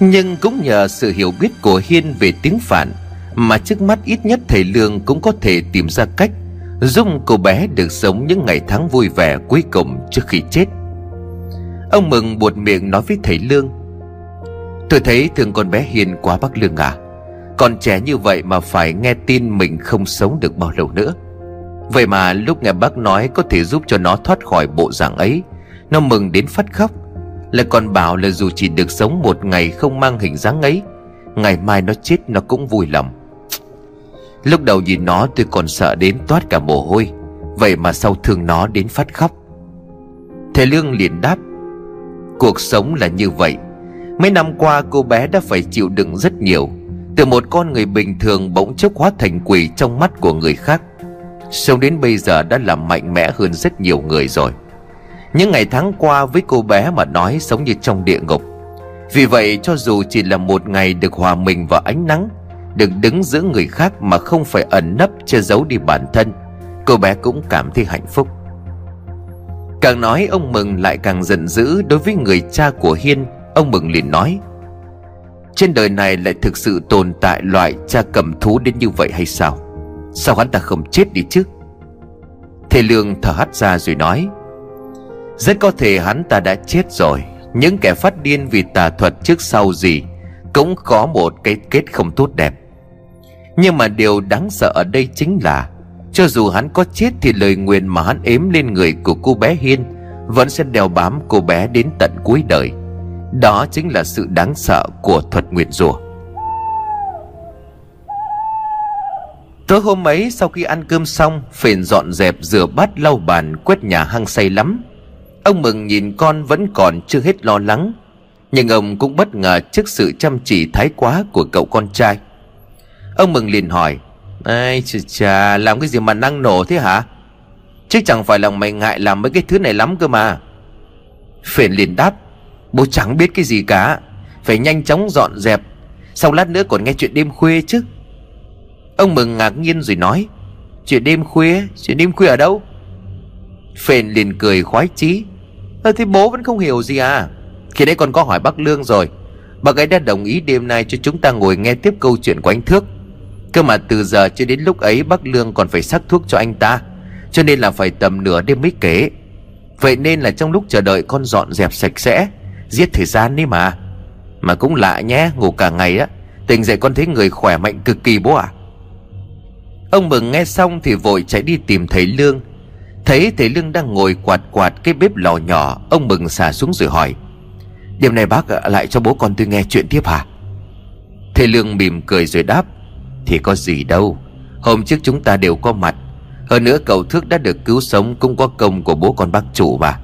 Nhưng cũng nhờ sự hiểu biết của Hiên về tiếng phản Mà trước mắt ít nhất thầy Lương cũng có thể tìm ra cách Giúp cô bé được sống những ngày tháng vui vẻ cuối cùng trước khi chết. Ông Mừng buột miệng nói với thầy Lương, Tôi thấy thương con bé Hiên quá bác Lương à. Còn trẻ như vậy mà phải nghe tin mình không sống được bao lâu nữa. Vậy mà lúc nghe bác nói có thể giúp cho nó thoát khỏi bộ dạng ấy, Nó mừng đến phát khóc. Lại còn bảo là dù chỉ được sống một ngày không mang hình dáng ấy, Ngày mai nó chết nó cũng vui lòng. Lúc đầu nhìn nó tôi còn sợ đến toát cả mồ hôi, Vậy mà sau thương nó đến phát khóc. Thầy Lương liền đáp, Cuộc sống là như vậy. Mấy năm qua cô bé đã phải chịu đựng rất nhiều, Từ một con người bình thường bỗng chốc hóa thành quỷ trong mắt của người khác. Sống đến bây giờ đã làm mạnh mẽ hơn rất nhiều người rồi. Những ngày tháng qua với cô bé mà nói sống như trong địa ngục. Vì vậy, cho dù chỉ là một ngày được hòa mình vào ánh nắng, Được đứng giữa người khác mà không phải ẩn nấp che giấu đi bản thân, Cô bé cũng cảm thấy hạnh phúc. Càng nói, ông Mừng lại càng giận dữ đối với người cha của Hiên. Ông Mừng liền nói, Trên đời này lại thực sự tồn tại loại cha cầm thú đến như vậy hay sao? Sao hắn ta không chết đi chứ? Thầy Lương thở hắt ra rồi nói rất có thể hắn ta đã chết rồi. Những kẻ phát điên vì tà thuật trước sau gì Cũng có một cái kết không tốt đẹp. Nhưng mà điều đáng sợ ở đây chính là, Cho dù hắn có chết thì lời nguyền mà hắn ếm lên người của cô bé Hiên Vẫn sẽ đeo bám cô bé đến tận cuối đời. Đó chính là sự đáng sợ của thuật nguyền rùa Tối hôm ấy, sau khi ăn cơm xong, Phền dọn dẹp rửa bát lau bàn, Quét nhà hăng say lắm. Ông Mừng nhìn con vẫn còn chưa hết lo lắng, Nhưng ông cũng bất ngờ Trước sự chăm chỉ thái quá của cậu con trai. Ông Mừng liền hỏi Ai chà chà, Làm cái gì mà năng nổ thế hả? Chứ chẳng phải là mày ngại làm mấy cái thứ này lắm cơ mà. Phiền liền đáp, Bố chẳng biết cái gì cả, Phải nhanh chóng dọn dẹp, Sau lát nữa còn nghe chuyện đêm khuya chứ. Ông Mừng ngạc nhiên rồi nói, Chuyện đêm khuya, Chuyện đêm khuya ở đâu? Phền liền cười khoái chí Ờ thì bố vẫn không hiểu gì à? Khi đấy còn có hỏi bác Lương rồi. Bác ấy đã đồng ý đêm nay cho chúng ta ngồi nghe tiếp câu chuyện của anh Thước. Cơ mà từ giờ cho đến lúc ấy, bác Lương còn phải sắc thuốc cho anh ta, Cho nên là phải tầm nửa đêm mới kể. Vậy nên là trong lúc chờ đợi con dọn dẹp sạch sẽ, Giết thời gian đi mà. Mà cũng lạ nhé, Ngủ cả ngày á, Tỉnh dậy con thấy người khỏe mạnh cực kỳ bố à Ông Mừng nghe xong thì vội chạy đi tìm thầy Lương Thấy thầy Lương đang ngồi quạt quạt cái bếp lò nhỏ, Ông Mừng xả xuống rồi hỏi, Đêm nay bác lại cho bố con tôi nghe chuyện tiếp hả? Thầy Lương mỉm cười rồi đáp, Thì có gì đâu, Hôm trước chúng ta đều có mặt, Hơn nữa cậu Thước đã được cứu sống Cũng có công của bố con bác chủ mà.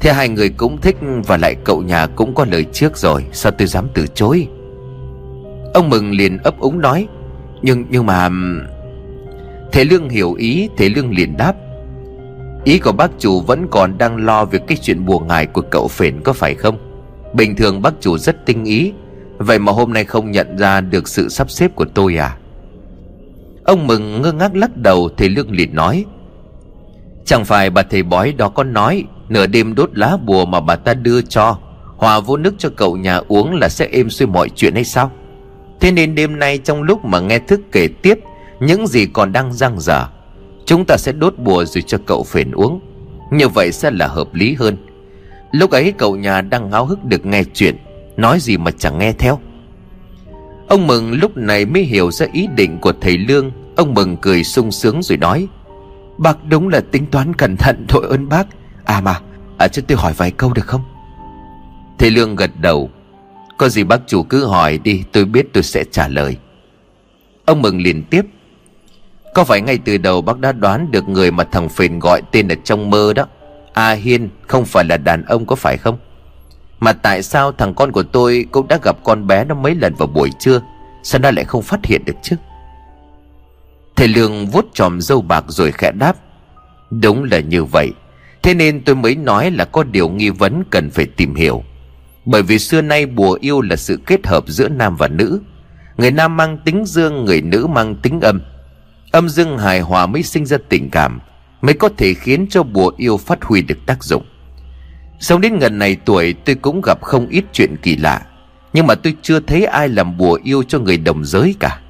Thế hai người cũng thích Và lại cậu nhà cũng có lời trước rồi, Sao tôi dám từ chối? Ông Mừng liền ấp úng nói, Nhưng nhưng mà thế Lương hiểu ý thế Lương liền đáp Ý của bác chủ vẫn còn đang lo Về cái chuyện buồn ngài của cậu phền có phải không? Bình thường bác chủ rất tinh ý, Vậy mà hôm nay không nhận ra được sự sắp xếp của tôi à? Ông Mừng ngơ ngác lắc đầu, Thầy Lương liền nói, Chẳng phải bà thầy bói đó có nói, Nửa đêm đốt lá bùa mà bà ta đưa cho, Hòa vô nước cho cậu nhà uống là sẽ êm xuôi mọi chuyện hay sao? Thế nên đêm nay trong lúc mà nghe thức kể tiếp, những gì còn đang răng dở Chúng ta sẽ đốt bùa rồi cho cậu phền uống. Như vậy sẽ là hợp lý hơn. Lúc ấy cậu nhà đang ngáo hức được nghe chuyện. Nói gì mà chẳng nghe theo. Ông Mừng lúc này mới hiểu ra ý định của thầy Lương. Ông Mừng cười sung sướng rồi nói, Bác đúng là tính toán cẩn thận thôi ơn bác. À mà À cho tôi hỏi vài câu được không? Thầy Lương gật đầu, Có gì bác chủ cứ hỏi đi, Tôi biết tôi sẽ trả lời. Ông Mừng liền tiếp có phải ngay từ đầu bác đã đoán được người mà thằng Phền gọi tên ở trong mơ đó? A Hiên không phải là đàn ông có phải không? Mà tại sao thằng con của tôi cũng đã gặp con bé nó mấy lần vào buổi trưa? Sao nó lại không phát hiện được chứ? Thầy Lương vuốt tròm dâu bạc rồi khẽ đáp. Đúng là như vậy. Thế nên tôi mới nói là có điều nghi vấn cần phải tìm hiểu. Bởi vì xưa nay bùa yêu là sự kết hợp giữa nam và nữ. Người nam mang tính dương, Người nữ mang tính âm. Âm dương hài hòa mới sinh ra tình cảm, Mới có thể khiến cho bùa yêu phát huy được tác dụng. Sống đến gần này tuổi, tôi cũng gặp không ít chuyện kỳ lạ, Nhưng mà tôi chưa thấy ai làm bùa yêu cho người đồng giới cả.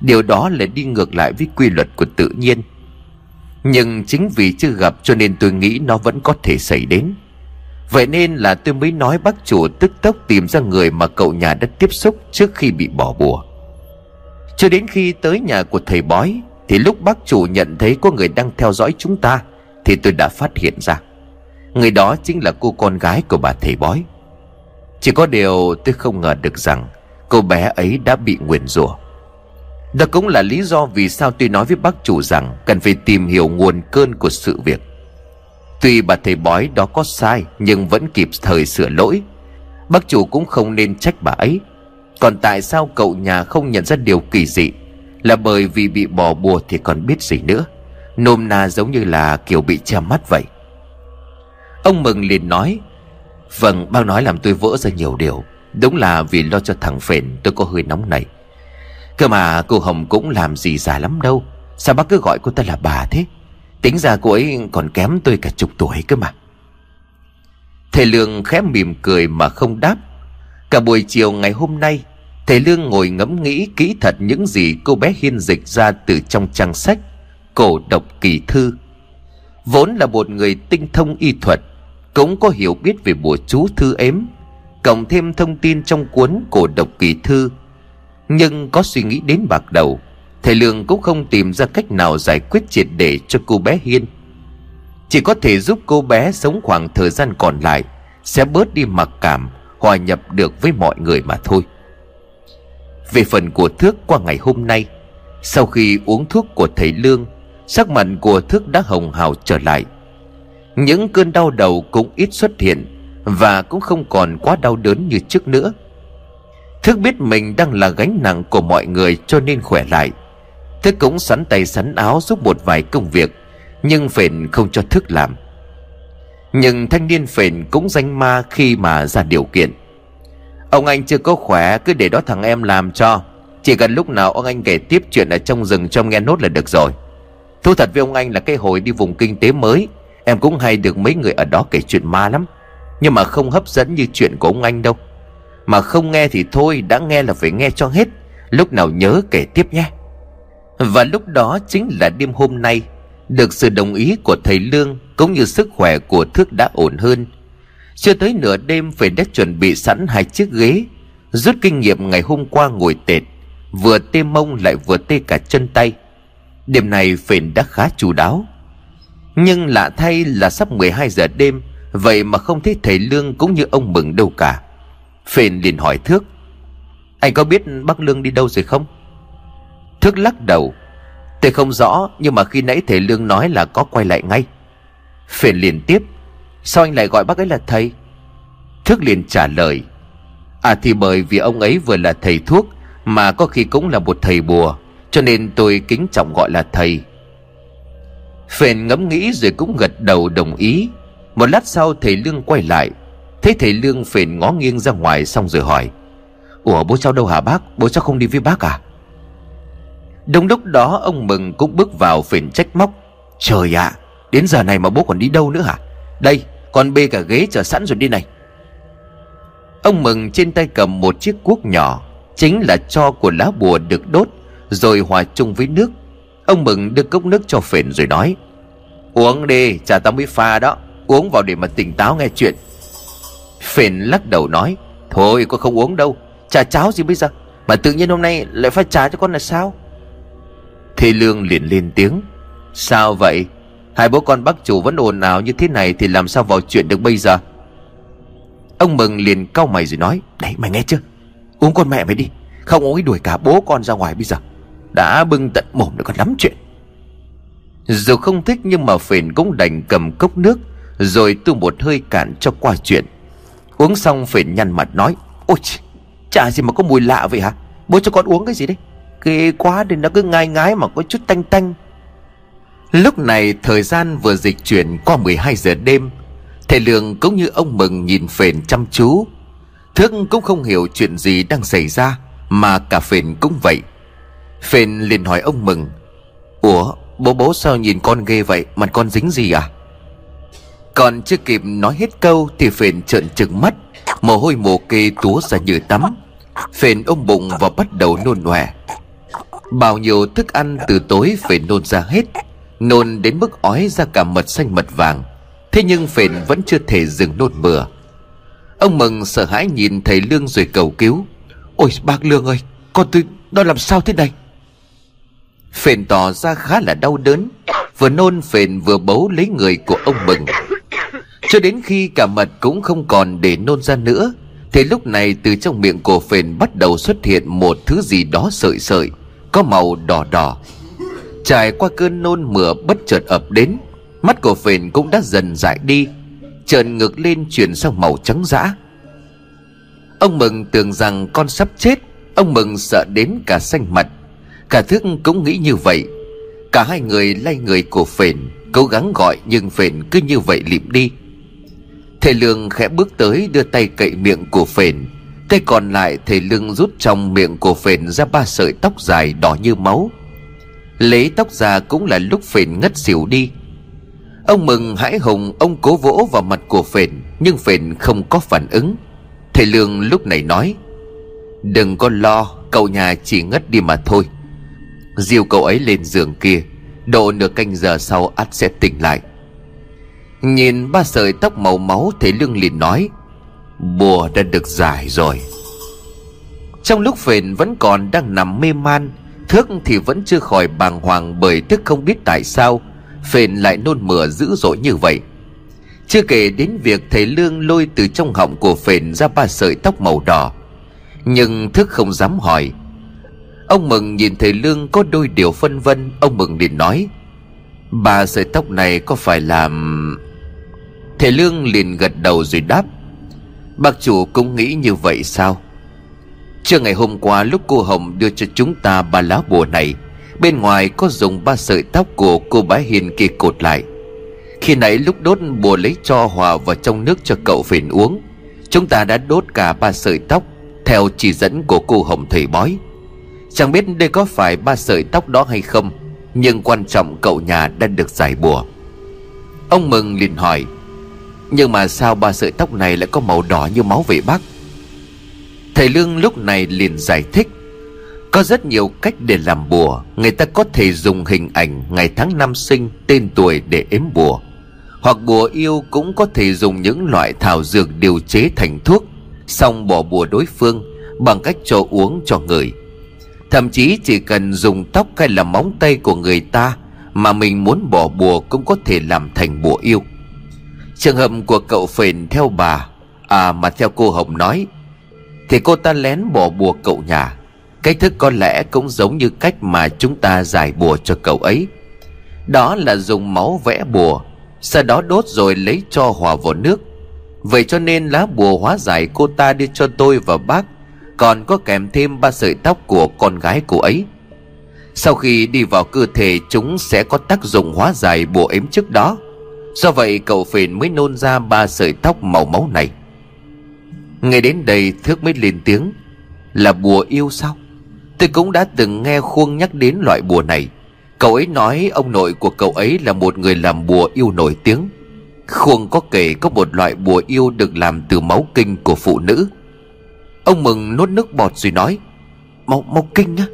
Điều đó lại đi ngược lại với quy luật của tự nhiên. Nhưng chính vì chưa gặp cho nên tôi nghĩ nó vẫn có thể xảy đến. Vậy nên là tôi mới nói bác chủ tức tốc tìm ra người mà cậu nhà đã tiếp xúc trước khi bị bỏ bùa. Cho đến khi tới nhà của thầy bói thì lúc bác chủ nhận thấy có người đang theo dõi chúng ta, Thì tôi đã phát hiện ra. Người đó chính là cô con gái của bà thầy bói. Chỉ có điều tôi không ngờ được rằng Cô bé ấy đã bị nguyền rủa. Đó cũng là lý do vì sao tôi nói với bác chủ rằng Cần phải tìm hiểu nguồn cơn của sự việc. Tuy bà thầy bói đó có sai, Nhưng vẫn kịp thời sửa lỗi. Bác chủ cũng không nên trách bà ấy. Còn tại sao cậu nhà không nhận ra điều kỳ dị? Là bởi vì bị bỏ bùa thì còn biết gì nữa. Nôm na giống như là kiểu bị che mắt vậy. Ông Mừng liền nói Vâng bác nói làm tôi vỡ ra nhiều điều. Đúng là vì lo cho thằng Phền tôi có hơi nóng này. Cơ mà cô Hồng cũng làm gì già lắm đâu. Sao bác cứ gọi cô ta là bà thế? Tính ra cô ấy còn kém tôi cả chục tuổi cơ mà. Thầy Lương khẽ mỉm cười mà không đáp. Cả buổi chiều ngày hôm nay Thầy Lương ngồi ngẫm nghĩ kỹ thật những gì cô bé Hiên dịch ra từ trong trang sách, Cổ độc kỳ thư. Vốn là một người tinh thông y thuật, Cũng có hiểu biết về bùa chú thư ếm, Cộng thêm thông tin trong cuốn cổ độc kỳ thư. Nhưng có suy nghĩ đến bạc đầu, Thầy Lương cũng không tìm ra cách nào giải quyết triệt để cho cô bé Hiên. Chỉ có thể giúp cô bé sống khoảng thời gian còn lại, Sẽ bớt đi mặc cảm, Hòa nhập được với mọi người mà thôi. Về phần của Thước qua ngày hôm nay. Sau khi uống thuốc của thầy Lương, Sắc mặt của Thước đã hồng hào trở lại. Những cơn đau đầu cũng ít xuất hiện Và cũng không còn quá đau đớn như trước nữa. Thước biết mình đang là gánh nặng của mọi người cho nên khỏe lại. Thước cũng sắn tay sắn áo giúp một vài công việc, Nhưng phền không cho Thức làm. Nhưng thanh niên phền cũng danh ma khi mà ra điều kiện. Ông anh chưa có khỏe, cứ để đó thằng em làm cho. Chỉ cần lúc nào ông anh kể tiếp chuyện ở trong rừng cho nghe nốt là được rồi. Thú thật với ông anh là cái hồi đi vùng kinh tế mới. Em cũng hay được mấy người ở đó kể chuyện ma lắm. Nhưng mà không hấp dẫn như chuyện của ông anh đâu. Mà không nghe thì thôi, Đã nghe là phải nghe cho hết. Lúc nào nhớ kể tiếp nhé. Và lúc đó chính là đêm hôm nay, Được sự đồng ý của thầy Lương Cũng như sức khỏe của Thước đã ổn hơn. Chưa tới nửa đêm Phải đã chuẩn bị sẵn hai chiếc ghế. Rút kinh nghiệm ngày hôm qua ngồi tệt, Vừa tê mông lại vừa tê cả chân tay. Đêm này phền đã khá chu đáo. Nhưng lạ thay là sắp 12 giờ đêm, Vậy mà không thấy thầy Lương cũng như ông Mừng đâu cả. Phền liền hỏi Thước, Anh có biết bác Lương đi đâu rồi không? Thước lắc đầu, Tôi không rõ, nhưng mà khi nãy thầy Lương nói là có quay lại ngay. Phền liền tiếp, Sao anh lại gọi bác ấy là thầy? Thức liền trả lời À thì bởi vì ông ấy vừa là thầy thuốc, Mà có khi cũng là một thầy bùa, cho nên tôi kính trọng gọi là thầy. Phền ngẫm nghĩ rồi cũng gật đầu đồng ý. Một lát sau, thầy Lương quay lại. Thấy thầy Lương phền ngó nghiêng ra ngoài xong rồi hỏi, Ủa, bố cháu đâu hả bác? Bố cháu không đi với bác à? Đúng lúc đó, ông Mừng cũng bước vào phền trách móc, Trời ạ, Đến giờ này mà bố còn đi đâu nữa hả? Đây, con bê cả ghế chờ sẵn rồi đi này. Ông Mừng trên tay cầm một chiếc cuốc nhỏ, Chính là cho của lá bùa được đốt, rồi hòa chung với nước. Ông Mừng đưa cốc nước cho phền rồi nói, Uống đi cha tao mới pha đó, Uống vào để mà tỉnh táo nghe chuyện. Phền lắc đầu nói, Thôi, con không uống đâu Trà cháo gì bây giờ, Mà tự nhiên hôm nay lại pha trà cho con là sao? Thế Lương liền lên tiếng, Sao vậy? Hai bố con bác chủ vẫn ồn ào như thế này Thì làm sao vào chuyện được bây giờ? Ông Mừng liền cau mày rồi nói, Này, mày nghe chưa? Uống con mẹ mày đi, Không uống đuổi cả bố con ra ngoài bây giờ. Đã bưng tận mồm để còn lắm chuyện. Dù không thích nhưng mà phền cũng đành cầm cốc nước, Rồi tu một hơi cạn cho qua chuyện. Uống xong, phền nhăn mặt nói, Ôi chả gì mà có mùi lạ vậy hả? Bố cho con uống cái gì đấy? Ghê quá thì nó cứ ngai ngái mà có chút tanh tanh. Lúc này thời gian vừa dịch chuyển qua 12 giờ đêm Thầy Lương cũng như ông Mừng nhìn phền chăm chú. Thức cũng không hiểu chuyện gì đang xảy ra, Mà cả phền cũng vậy. Phền liền hỏi ông Mừng, Ủa, bố bố sao nhìn con ghê vậy? Mặt con dính gì à? Còn chưa kịp nói hết câu Thì Phền trợn trừng mắt, Mồ hôi mồ kê túa ra như tắm. Phền ôm bụng và bắt đầu nôn nòe. Bao nhiêu thức ăn từ tối Phền nôn ra hết, Nôn đến mức ói ra cả mật xanh mật vàng. Thế nhưng phền vẫn chưa thể dừng nôn mửa Ông Mừng sợ hãi nhìn thầy Lương rồi cầu cứu. Ôi, bác Lương ơi, Con tôi nó làm sao thế này? Phền tỏ ra khá là đau đớn. Vừa nôn, phền vừa bấu lấy người của ông Mừng. Cho đến khi cả mật cũng không còn để nôn ra nữa, Thì lúc này từ trong miệng của phền bắt đầu xuất hiện một thứ gì đó sợi sợi, Có màu đỏ đỏ. Trải qua cơn nôn mửa bất chợt ập đến Mắt của phền cũng đã dần dại đi, Trợn ngược lên chuyển sang màu trắng dã. Ông Mừng tưởng rằng con sắp chết, Ông Mừng sợ đến cả xanh mặt. Cả thức cũng nghĩ như vậy. Cả hai người lay người của phền, Cố gắng gọi nhưng phền cứ như vậy lịm đi. Thầy Lương khẽ bước tới đưa tay cậy miệng của phền. Tay còn lại thầy Lương rút trong miệng của phền ra ba sợi tóc dài đỏ như máu. Lấy tóc ra cũng là lúc phền ngất xỉu đi. Ông mừng hãi hùng, Ông cố vỗ vào mặt của phền, Nhưng phền không có phản ứng. Thầy Lương lúc này nói, Đừng có lo, Cậu nhà chỉ ngất đi mà thôi. Diêu cậu ấy lên giường kia, Độ nửa canh giờ sau ắt sẽ tỉnh lại. Nhìn ba sợi tóc màu máu, Thầy Lương liền nói, Bùa đã được giải rồi. Trong lúc phền vẫn còn đang nằm mê man, Thước thì vẫn chưa khỏi bàng hoàng Bởi thức không biết tại sao Phền lại nôn mửa dữ dội như vậy. Chưa kể đến việc thầy Lương lôi từ trong họng của phền ra ba sợi tóc màu đỏ. Nhưng thức không dám hỏi. Ông Mừng nhìn thầy Lương có đôi điều phân vân, Ông Mừng liền nói, Ba sợi tóc này có phải làm Thầy Lương liền gật đầu rồi đáp, Bác chủ cũng nghĩ như vậy sao? Trưa ngày hôm qua lúc cô Hồng đưa cho chúng ta ba lá bùa này Bên ngoài có dùng ba sợi tóc của cô bá Hiền kia cột lại. Khi nãy lúc đốt bùa lấy cho hòa vào trong nước cho cậu phền uống, Chúng ta đã đốt cả ba sợi tóc, Theo chỉ dẫn của cô Hồng thầy bói. Chẳng biết đây có phải ba sợi tóc đó hay không, Nhưng quan trọng cậu nhà đã được giải bùa. Ông Mừng liền hỏi, Nhưng mà sao ba sợi tóc này lại có màu đỏ như máu vậy bác? Thầy Lương lúc này liền giải thích có rất nhiều cách để làm bùa. Người ta có thể dùng hình ảnh ngày tháng năm sinh, Tên tuổi để ếm bùa. Hoặc bùa yêu cũng có thể dùng những loại thảo dược điều chế thành thuốc. Xong bỏ bùa đối phương Bằng cách cho uống cho người. Thậm chí chỉ cần dùng tóc hay là móng tay của người ta Mà mình muốn bỏ bùa cũng có thể làm thành bùa yêu. Trường hợp của cậu phền theo bà. À mà theo cô Hồng nói, Thì cô ta lén bỏ bùa cậu nhà. Cách thức có lẽ cũng giống như cách mà chúng ta giải bùa cho cậu ấy. Đó là dùng máu vẽ bùa, Sau đó đốt rồi lấy cho hòa vào nước. Vậy cho nên lá bùa hóa giải cô ta đưa cho tôi và bác, còn có kèm thêm ba sợi tóc của con gái cô ấy. Sau khi đi vào cơ thể, chúng sẽ có tác dụng hóa giải bùa ếm trước đó. Do vậy, cậu phền mới nôn ra ba sợi tóc màu máu này. Ngay đến đây, thước mới lên tiếng, Là bùa yêu sao? Tôi cũng đã từng nghe khuôn nhắc đến loại bùa này. Cậu ấy nói ông nội của cậu ấy là một người làm bùa yêu nổi tiếng. Khuôn có kể có một loại bùa yêu được làm từ máu kinh của phụ nữ. Ông Mừng nuốt nước bọt rồi nói Máu, máu kinh á?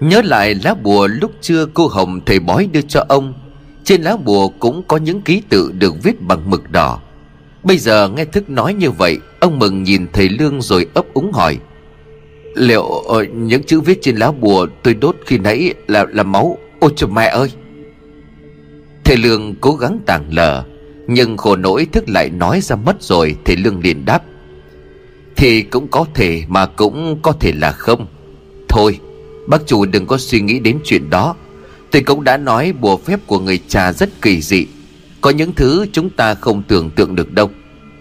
Nhớ lại lá bùa lúc trưa cô Hồng thầy bói đưa cho ông. Trên lá bùa cũng có những ký tự được viết bằng mực đỏ. Bây giờ nghe thức nói như vậy Ông Mừng nhìn thầy Lương rồi ấp úng hỏi Liệu ở những chữ viết trên lá bùa tôi đốt khi nãy là là máu? Ôi trời mẹ ơi! Thầy Lương cố gắng tàng lờ, Nhưng khổ nỗi thức lại nói ra mất rồi, Thầy Lương liền đáp. Thì cũng có thể, mà cũng có thể là không. Thôi, Bác chủ đừng có suy nghĩ đến chuyện đó. Tôi cũng đã nói bùa phép của người cha rất kỳ dị. Có những thứ chúng ta không tưởng tượng được đâu.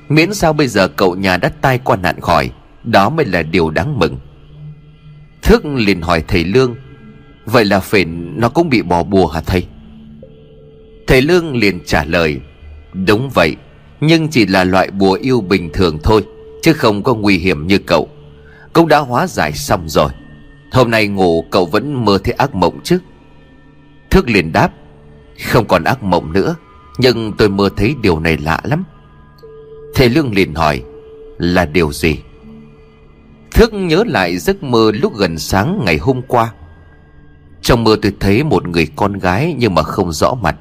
Miễn sao bây giờ cậu nhà đã tai qua nạn khỏi, Đó mới là điều đáng mừng. Thức liền hỏi thầy Lương, Vậy là phền nó cũng bị bỏ bùa hả thầy? Thầy Lương liền trả lời, Đúng vậy, Nhưng chỉ là loại bùa yêu bình thường thôi, Chứ không có nguy hiểm như cậu. Cũng đã hóa giải xong rồi. Hôm nay ngủ cậu vẫn mơ thấy ác mộng chứ? Thức liền đáp, Không còn ác mộng nữa, Nhưng tôi mơ thấy điều này lạ lắm. Thầy Lương liền hỏi, Là điều gì? Thức nhớ lại giấc mơ lúc gần sáng ngày hôm qua. Trong mơ tôi thấy một người con gái nhưng mà không rõ mặt.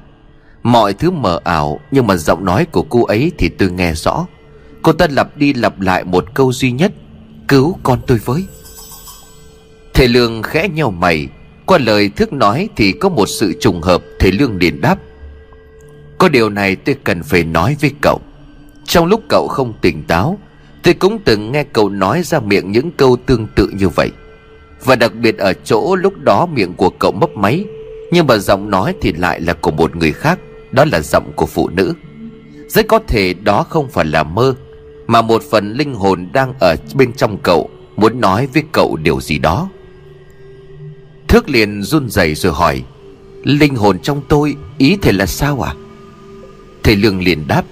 Mọi thứ mờ ảo nhưng mà giọng nói của cô ấy thì tôi nghe rõ. Cô ta lặp đi lặp lại một câu duy nhất, Cứu con tôi với. Thầy Lương khẽ nhau mày. Qua lời thức nói thì có một sự trùng hợp, Thầy Lương liền đáp. Có điều này tôi cần phải nói với cậu. Trong lúc cậu không tỉnh táo Tôi cũng từng nghe cậu nói ra miệng những câu tương tự như vậy. Và đặc biệt ở chỗ lúc đó miệng của cậu mấp máy, Nhưng mà giọng nói thì lại là của một người khác, Đó là giọng của phụ nữ. Rất có thể đó không phải là mơ, Mà một phần linh hồn đang ở bên trong cậu Muốn nói với cậu điều gì đó. Thước liền run rẩy rồi hỏi, Linh hồn trong tôi ý thầy là sao à Thầy Lương liền đáp,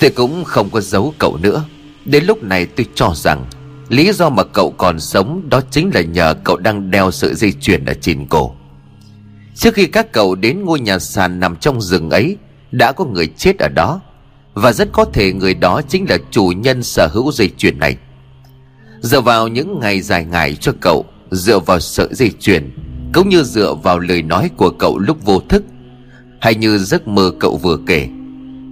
Tôi cũng không có giấu cậu nữa. Đến lúc này tôi cho rằng, Lý do mà cậu còn sống Đó chính là nhờ cậu đang đeo sợi dây chuyền ở trên cổ. Trước khi các cậu đến ngôi nhà sàn nằm trong rừng ấy, Đã có người chết ở đó. Và rất có thể người đó chính là chủ nhân sở hữu dây chuyền này. Dựa vào những ngày dài ngày cho cậu, Dựa vào sợi dây chuyền, Cũng như dựa vào lời nói của cậu lúc vô thức, Hay như giấc mơ cậu vừa kể,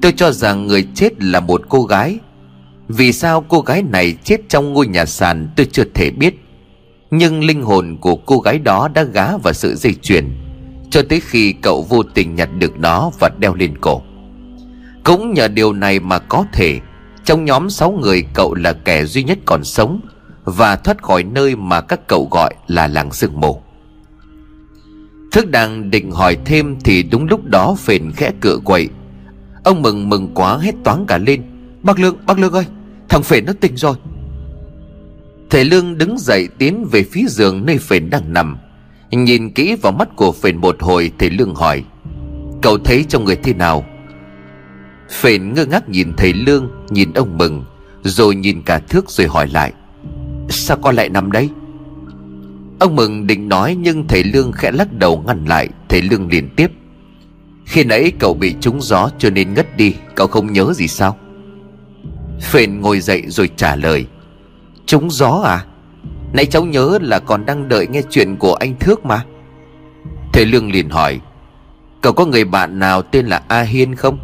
Tôi cho rằng người chết là một cô gái vì sao cô gái này chết trong ngôi nhà sàn tôi chưa thể biết. Nhưng linh hồn của cô gái đó đã gá vào sự dây chuyền, Cho tới khi cậu vô tình nhặt được nó và đeo lên cổ. Cũng nhờ điều này mà có thể, Trong nhóm 6 người cậu là kẻ duy nhất còn sống Và thoát khỏi nơi mà các cậu gọi là làng sương mù. Thức đang định hỏi thêm thì đúng lúc đó phền khẽ cửa quậy. Ông mừng mừng quá hết toán cả lên. Bác Lương, bác Lương ơi Thằng Phền nó tỉnh rồi. Thầy Lương đứng dậy tiến về phía giường nơi Phền đang nằm. Nhìn kỹ vào mắt của Phền một hồi Thầy Lương hỏi Cậu thấy trong người thế nào? Phền ngơ ngác nhìn thầy Lương Nhìn ông mừng Rồi nhìn cả thước rồi hỏi lại Sao con lại nằm đây? Ông mừng định nói Nhưng thầy Lương khẽ lắc đầu ngăn lại. Thầy Lương liền tiếp khi nãy cậu bị trúng gió cho nên ngất đi Cậu không nhớ gì sao? Phền ngồi dậy rồi trả lời. Trúng gió à? Nãy cháu nhớ là còn đang đợi nghe chuyện của anh Thước mà. Thầy Lương liền hỏi. Cậu có người bạn nào tên là A Hiên không?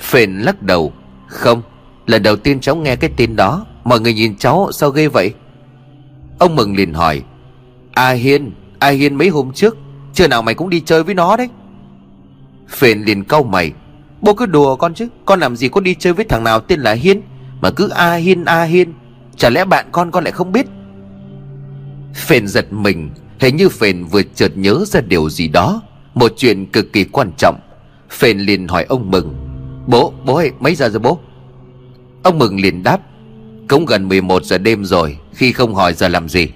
Phền lắc đầu. Không, Lần đầu tiên cháu nghe cái tên đó. Mọi người nhìn cháu sao ghê vậy? Ông Mừng liền hỏi. A Hiên A Hiên mấy hôm trước? Chưa nào mày cũng đi chơi với nó đấy. Phền liền cau mày. Bố cứ đùa con chứ Con làm gì có đi chơi với thằng nào tên là Hiên Mà cứ A Hiên A Hiên. Chả lẽ bạn con con lại không biết? Phền giật mình Hình như Phền vừa chợt nhớ ra điều gì đó Một chuyện cực kỳ quan trọng. Phền liền hỏi ông Mừng Bố, bố ơi, mấy giờ rồi bố? Ông Mừng liền đáp Cũng gần 11 giờ đêm rồi Khi không hỏi giờ làm gì.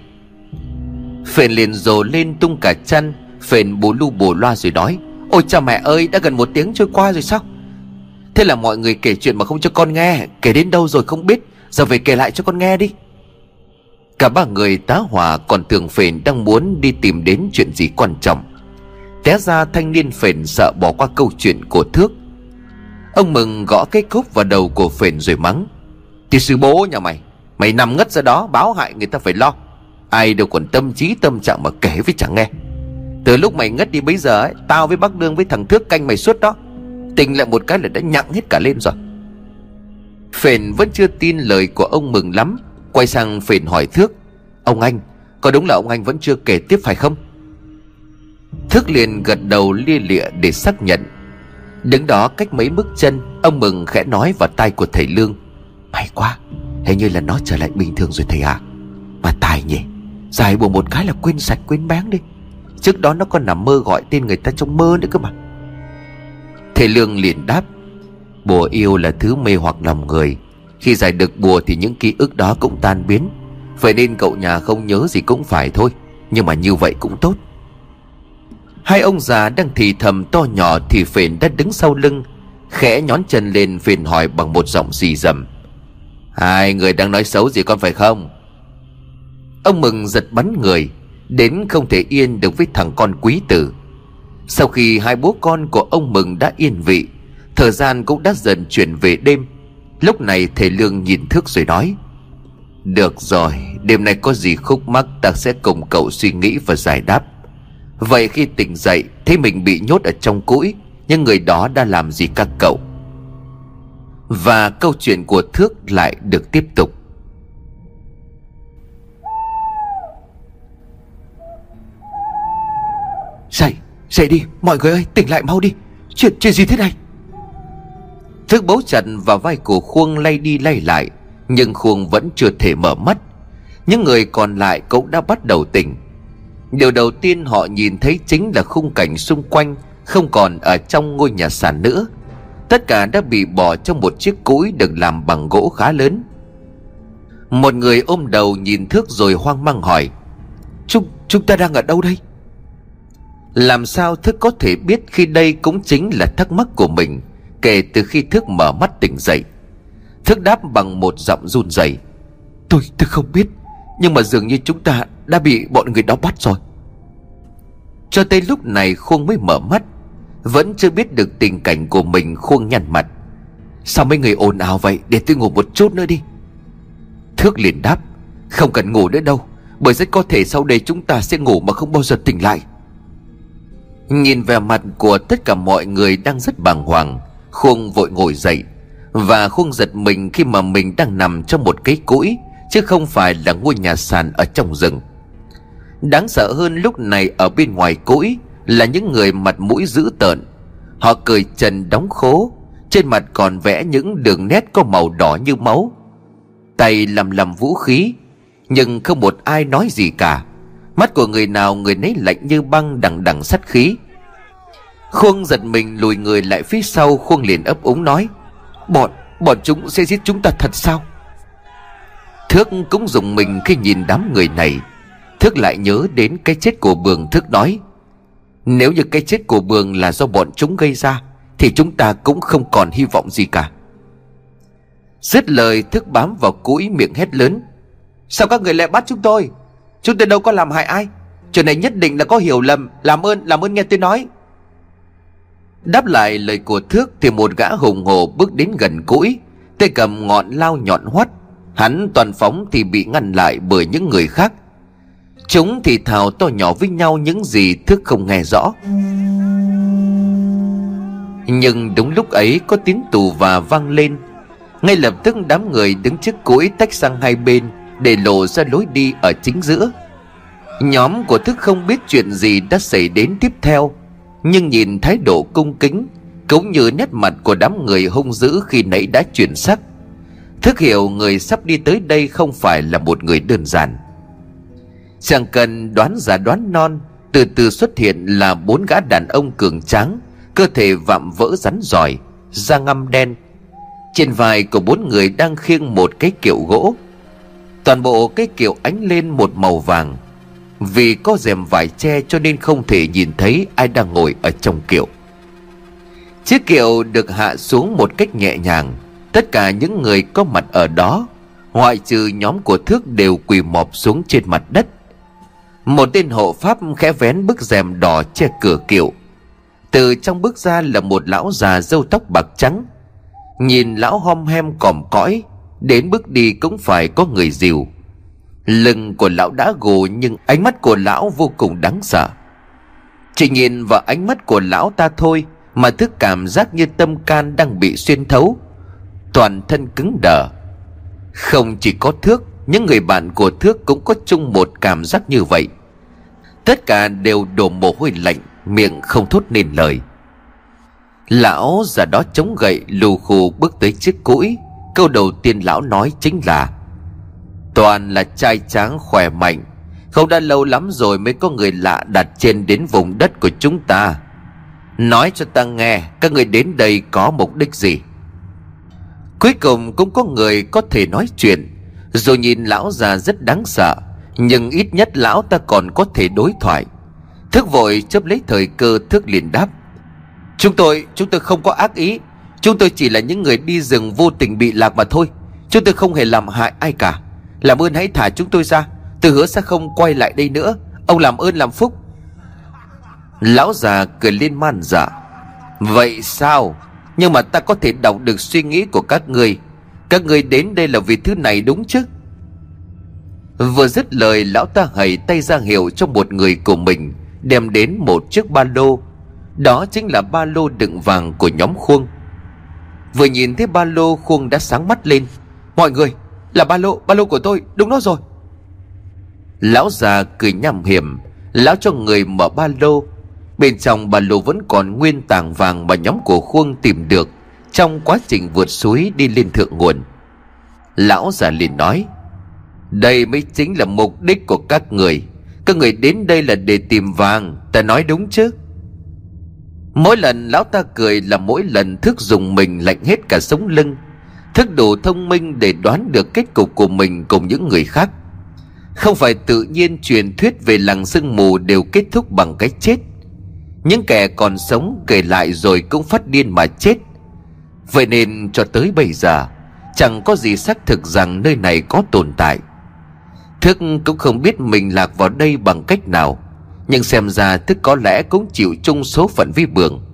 Phền liền rồ lên tung cả chăn. Phền bù lu bù loa rồi nói Ôi cha mẹ ơi đã gần một tiếng trôi qua rồi sao? Thế là mọi người kể chuyện mà không cho con nghe. Kể đến đâu rồi không biết. Giờ về kể lại cho con nghe đi. Cả ba người tá hỏa còn tưởng phền đang muốn đi tìm đến chuyện gì quan trọng. Té ra thanh niên phền sợ bỏ qua câu chuyện của thước. Ông mừng gõ cái cúp vào đầu của phền rồi mắng. Thì sư bố nhà mày Mày nằm ngất ra đó, báo hại người ta phải lo. Ai đâu còn tâm trí, tâm trạng mà kể với chẳng nghe. Từ lúc mày ngất đi bấy giờ ấy, Tao với bác Đương với thằng Thước canh mày suốt đó. Tình lại một cái là đã nhặng hết cả lên rồi. Phền vẫn chưa tin lời của ông mừng lắm. Quay sang Phền hỏi Thước, Ông anh, Có đúng là ông anh vẫn chưa kể tiếp phải không? Thước liền gật đầu lia lịa để xác nhận. Đứng đó cách mấy bước chân, Ông mừng khẽ nói vào tai của thầy Lương, May quá, Hình như là nó trở lại bình thường rồi thầy à Mà tài nhỉ, Dài buồn một cái là quên sạch quên báng đi. Trước đó nó còn nằm mơ gọi tên người ta trong mơ nữa cơ mà. Thầy Lương liền đáp, Bùa yêu là thứ mê hoặc lòng người. Khi giải được bùa thì những ký ức đó cũng tan biến. Vậy nên cậu nhà không nhớ gì cũng phải thôi, Nhưng mà như vậy cũng tốt. Hai ông già đang thì thầm to nhỏ Thì phền đã đứng sau lưng, Khẽ nhón chân lên phền hỏi bằng một giọng xì dầm Hai người đang nói xấu gì con phải không? Ông mừng giật bắn người, Đến không thể yên được với thằng con quý tử. Sau khi hai bố con của ông Mừng đã yên vị Thời gian cũng đã dần chuyển về đêm. Lúc này thầy Lương nhìn thước rồi nói Được rồi Đêm nay có gì khúc mắc Ta sẽ cùng cậu suy nghĩ và giải đáp. Vậy khi tỉnh dậy Thấy mình bị nhốt ở trong cũi Nhưng người đó đã làm gì các cậu? Và câu chuyện của Thước lại được tiếp tục. Dậy, dậy đi, mọi người ơi, tỉnh lại mau đi. Chuyện, chuyện gì thế này? Thức bấu chặt vào vai của Khuông lay đi lay lại Nhưng Khuông vẫn chưa thể mở mắt. Những người còn lại cũng đã bắt đầu tỉnh. Điều đầu tiên họ nhìn thấy chính là khung cảnh xung quanh Không còn ở trong ngôi nhà sàn nữa. Tất cả đã bị bỏ trong một chiếc cũi được làm bằng gỗ khá lớn. Một người ôm đầu nhìn thước rồi hoang mang hỏi Chúng, chúng ta đang ở đâu đây? Làm sao thức có thể biết khi đây cũng chính là thắc mắc của mình Kể từ khi thức mở mắt tỉnh dậy. Thức đáp bằng một giọng run rẩy. Tôi, tôi không biết Nhưng mà dường như chúng ta đã bị bọn người đó bắt rồi. Cho tới lúc này Khuông mới mở mắt Vẫn chưa biết được tình cảnh của mình Khuông nhăn mặt. Sao mấy người ồn ào vậy? Để tôi ngủ một chút nữa đi. Thước liền đáp Không cần ngủ nữa đâu Bởi rất có thể sau đây chúng ta sẽ ngủ mà không bao giờ tỉnh lại. Nhìn vẻ mặt của tất cả mọi người đang rất bàng hoàng, Khuông vội ngồi dậy. Và Khuông giật mình khi mà mình đang nằm trong một cái cũi, Chứ không phải là ngôi nhà sàn ở trong rừng. Đáng sợ hơn lúc này ở bên ngoài cũi Là những người mặt mũi dữ tợn. Họ cười trần đóng khố, Trên mặt còn vẽ những đường nét có màu đỏ như máu. Tay lầm lầm vũ khí, Nhưng không một ai nói gì cả. Mắt của người nào người nấy lạnh như băng đằng đằng sắt khí. Khuông giật mình lùi người lại phía sau Khuông liền ấp úng nói Bọn, bọn chúng sẽ giết chúng ta thật sao? Thước cũng dùng mình khi nhìn đám người này. Thước lại nhớ đến cái chết của Bường Thước nói Nếu như cái chết của Bường là do bọn chúng gây ra Thì chúng ta cũng không còn hy vọng gì cả. Dứt lời Thước bám vào cũi miệng hét lớn Sao các người lại bắt chúng tôi? Chúng tôi đâu có làm hại ai. Chuyện này nhất định là có hiểu lầm. Làm ơn làm ơn nghe tôi nói. Đáp lại lời của Thước Thì một gã hùng hồ bước đến gần cũi. Tay cầm ngọn lao nhọn hoắt. Hắn toàn phóng thì bị ngăn lại bởi những người khác. Chúng thì thào to nhỏ với nhau những gì Thước không nghe rõ. Nhưng đúng lúc ấy có tiếng tù và vang lên. Ngay lập tức đám người đứng trước cũi tách sang hai bên. Để lộ ra lối đi ở chính giữa. Nhóm của Thức không biết chuyện gì đã xảy đến tiếp theo, Nhưng nhìn thái độ cung kính Cũng như nét mặt của đám người hung dữ khi nãy đã chuyển sắc, Thức hiểu người sắp đi tới đây không phải là một người đơn giản. Chẳng cần đoán giả đoán non, Từ từ xuất hiện là bốn gã đàn ông cường tráng, Cơ thể vạm vỡ rắn giỏi Da ngăm đen. Trên vai của bốn người đang khiêng một cái kiệu gỗ. Toàn bộ cái kiệu ánh lên một màu vàng. Vì có rèm vải che cho nên không thể nhìn thấy ai đang ngồi ở trong kiệu Chiếc kiệu được hạ xuống một cách nhẹ nhàng. Tất cả những người có mặt ở đó, Ngoại trừ nhóm của Thước đều quỳ mọp xuống trên mặt đất. Một tên hộ pháp khẽ vén bức rèm đỏ che cửa kiệu Từ trong bước ra là một lão già râu tóc bạc trắng. Nhìn lão hom hem còm cõi Đến bước đi cũng phải có người dìu. Lưng của lão đã gù nhưng ánh mắt của lão vô cùng đáng sợ. Chỉ nhìn vào ánh mắt của lão ta thôi Mà thức cảm giác như tâm can đang bị xuyên thấu. Toàn thân cứng đờ. Không chỉ có Thước, Những người bạn của Thước cũng có chung một cảm giác như vậy. Tất cả đều đổ mồ hôi lạnh, Miệng không thốt nên lời. Lão già đó chống gậy lù khù bước tới chiếc cũi. Câu đầu tiên lão nói chính là Toàn là trai tráng khỏe mạnh Không đã lâu lắm rồi mới có người lạ đặt trên đến vùng đất của chúng ta. Nói cho ta nghe Các người đến đây có mục đích gì? Cuối cùng cũng có người có thể nói chuyện. Dù nhìn lão già rất đáng sợ Nhưng ít nhất lão ta còn có thể đối thoại. Thức vội chấp lấy thời cơ thức liền đáp Chúng tôi, chúng tôi không có ác ý. Chúng tôi chỉ là những người đi rừng vô tình bị lạc mà thôi. Chúng tôi không hề làm hại ai cả. Làm ơn hãy thả chúng tôi ra. Tôi hứa sẽ không quay lại đây nữa. Ông làm ơn làm phúc. Lão già cười lên man dạ. Vậy sao? Nhưng mà ta có thể đọc được suy nghĩ của các người. Các người đến đây là vì thứ này đúng chứ? Vừa dứt lời, lão ta hầy tay ra hiệu cho một người của mình, Đem đến một chiếc ba lô. Đó chính là ba lô đựng vàng của nhóm khuông. Vừa nhìn thấy ba lô khuông đã sáng mắt lên. Mọi người, là ba lô ba lô của tôi, đúng nó rồi. Lão già cười nhằm hiểm, Lão cho người mở ba lô. Bên trong ba lô vẫn còn nguyên tàng vàng Mà nhóm của khuông tìm được, Trong quá trình vượt suối đi lên thượng nguồn. Lão già liền nói, Đây mới chính là mục đích của các người. Các người đến đây là để tìm vàng, Ta nói đúng chứ? Mỗi lần lão ta cười là mỗi lần thức dùng mình lạnh hết cả sống lưng. Thức đủ thông minh để đoán được kết cục của mình cùng những người khác. Không phải tự nhiên truyền thuyết về làng sương mù đều kết thúc bằng cái chết. Những kẻ còn sống kể lại rồi cũng phát điên mà chết. Vậy nên cho tới bây giờ, Chẳng có gì xác thực rằng nơi này có tồn tại. Thức cũng không biết mình lạc vào đây bằng cách nào. Nhưng xem ra Thức có lẽ cũng chịu chung số phận vi bường.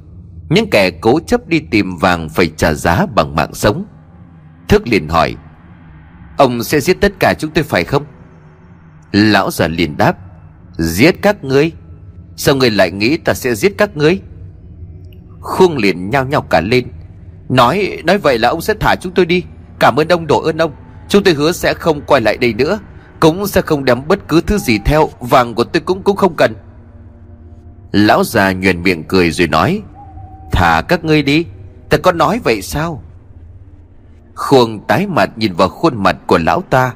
Những kẻ cố chấp đi tìm vàng phải trả giá bằng mạng sống. Thức liền hỏi, Ông sẽ giết tất cả chúng tôi phải không? Lão già liền đáp, Giết các ngươi? Sao ngươi lại nghĩ ta sẽ giết các ngươi? Khuông liền nhao nhao cả lên, Nói nói vậy là ông sẽ thả chúng tôi đi. Cảm ơn ông, độ ơn ông. Chúng tôi hứa sẽ không quay lại đây nữa. Cũng sẽ không đem bất cứ thứ gì theo, Vàng của tôi cũng cũng không cần. Lão già nhuền miệng cười rồi nói, Thả các ngươi đi, Ta có nói vậy sao? Khuông tái mặt nhìn vào khuôn mặt của lão ta,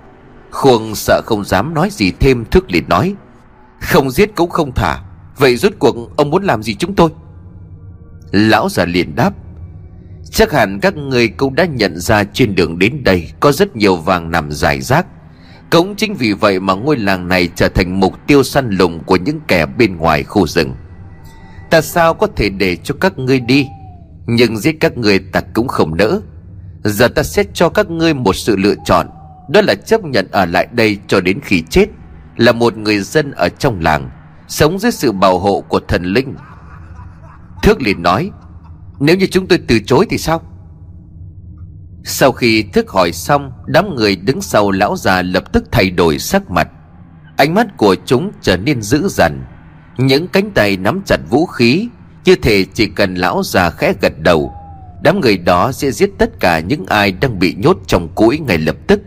Khuông sợ không dám nói gì thêm, Thức liền nói, Không giết cũng không thả, Vậy rốt cuộc ông muốn làm gì chúng tôi? Lão già liền đáp, Chắc hẳn các người cũng đã nhận ra trên đường đến đây Có rất nhiều vàng nằm dài rác cũng chính vì vậy mà ngôi làng này trở thành mục tiêu săn lùng của những kẻ bên ngoài khu rừng. Ta sao có thể để cho các ngươi đi? Nhưng giết các ngươi ta cũng không nỡ. Giờ ta sẽ cho các ngươi một sự lựa chọn. Đó là chấp nhận ở lại đây cho đến khi chết. Là một người dân ở trong làng, Sống dưới sự bảo hộ của thần linh. Thước liền nói, Nếu như chúng tôi từ chối thì sao? Sau khi thức hỏi xong, Đám người đứng sau lão già lập tức thay đổi sắc mặt. Ánh mắt của chúng trở nên dữ dằn. Những cánh tay nắm chặt vũ khí, Như thể chỉ cần lão già khẽ gật đầu. Đám người đó sẽ giết tất cả những ai đang bị nhốt trong cũi ngay lập tức.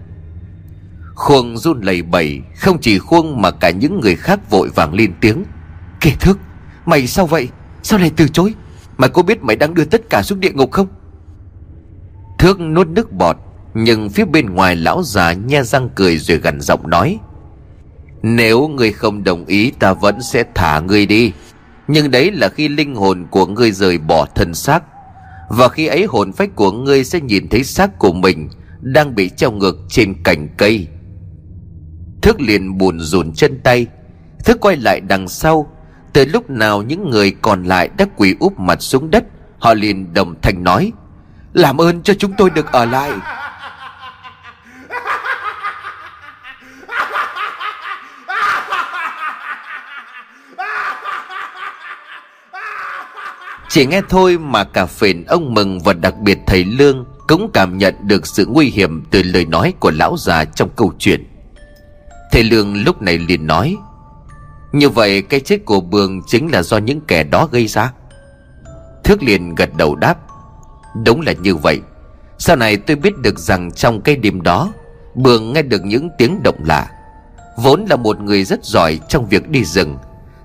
Khuông run lẩy bẩy, Không chỉ Khuông mà cả những người khác vội vàng lên tiếng. Kẻ thức, Mày sao vậy? Sao lại từ chối? Mày có biết mày đang đưa tất cả xuống địa ngục không? Thước nuốt nước bọt, Nhưng phía bên ngoài lão già nhe răng cười rồi gần giọng nói, Nếu người không đồng ý, ta vẫn sẽ thả người đi. Nhưng đấy là khi linh hồn của ngươi rời bỏ thân xác, và khi ấy hồn phách của ngươi sẽ nhìn thấy xác của mình Đang bị treo ngược trên cành cây. Thước liền buồn rùn chân tay Thước quay lại đằng sau. Từ lúc nào những người còn lại đã quỳ úp mặt xuống đất, Họ liền đồng thanh nói làm ơn cho chúng tôi được ở lại. Chỉ nghe thôi mà cả phền ông Mừng và đặc biệt thầy Lương Cũng cảm nhận được sự nguy hiểm từ lời nói của lão già trong câu chuyện. Thầy Lương lúc này liền nói, Như vậy cái chết của Bường chính là do những kẻ đó gây ra. Thước liền gật đầu đáp Đúng là như vậy. Sau này tôi biết được rằng trong cái đêm đó Bường nghe được những tiếng động lạ. Vốn là một người rất giỏi trong việc đi rừng,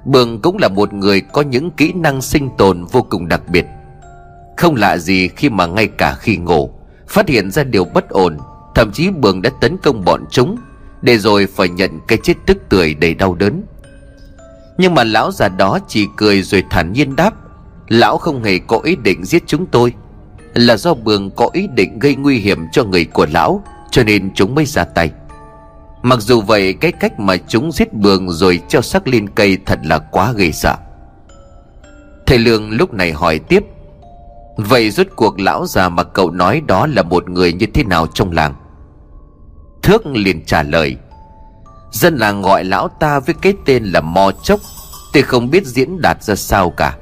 Bường cũng là một người có những kỹ năng sinh tồn vô cùng đặc biệt. Không lạ gì khi mà ngay cả khi ngủ, Phát hiện ra điều bất ổn, Thậm chí Bường đã tấn công bọn chúng, Để rồi phải nhận cái chết tức tưởi đầy đau đớn. Nhưng mà lão già đó chỉ cười rồi thản nhiên đáp, Lão không hề có ý định giết chúng tôi. Là do Bường có ý định gây nguy hiểm cho người của lão, Cho nên chúng mới ra tay. Mặc dù vậy, cái cách mà chúng giết bường rồi treo xác lên cây thật là quá ghê sợ. Thầy Lương lúc này hỏi tiếp, Vậy rốt cuộc lão già mà cậu nói đó là một người như thế nào trong làng? Thước liền trả lời, Dân làng gọi lão ta với cái tên là Mo Chốc Thì không biết diễn đạt ra sao cả.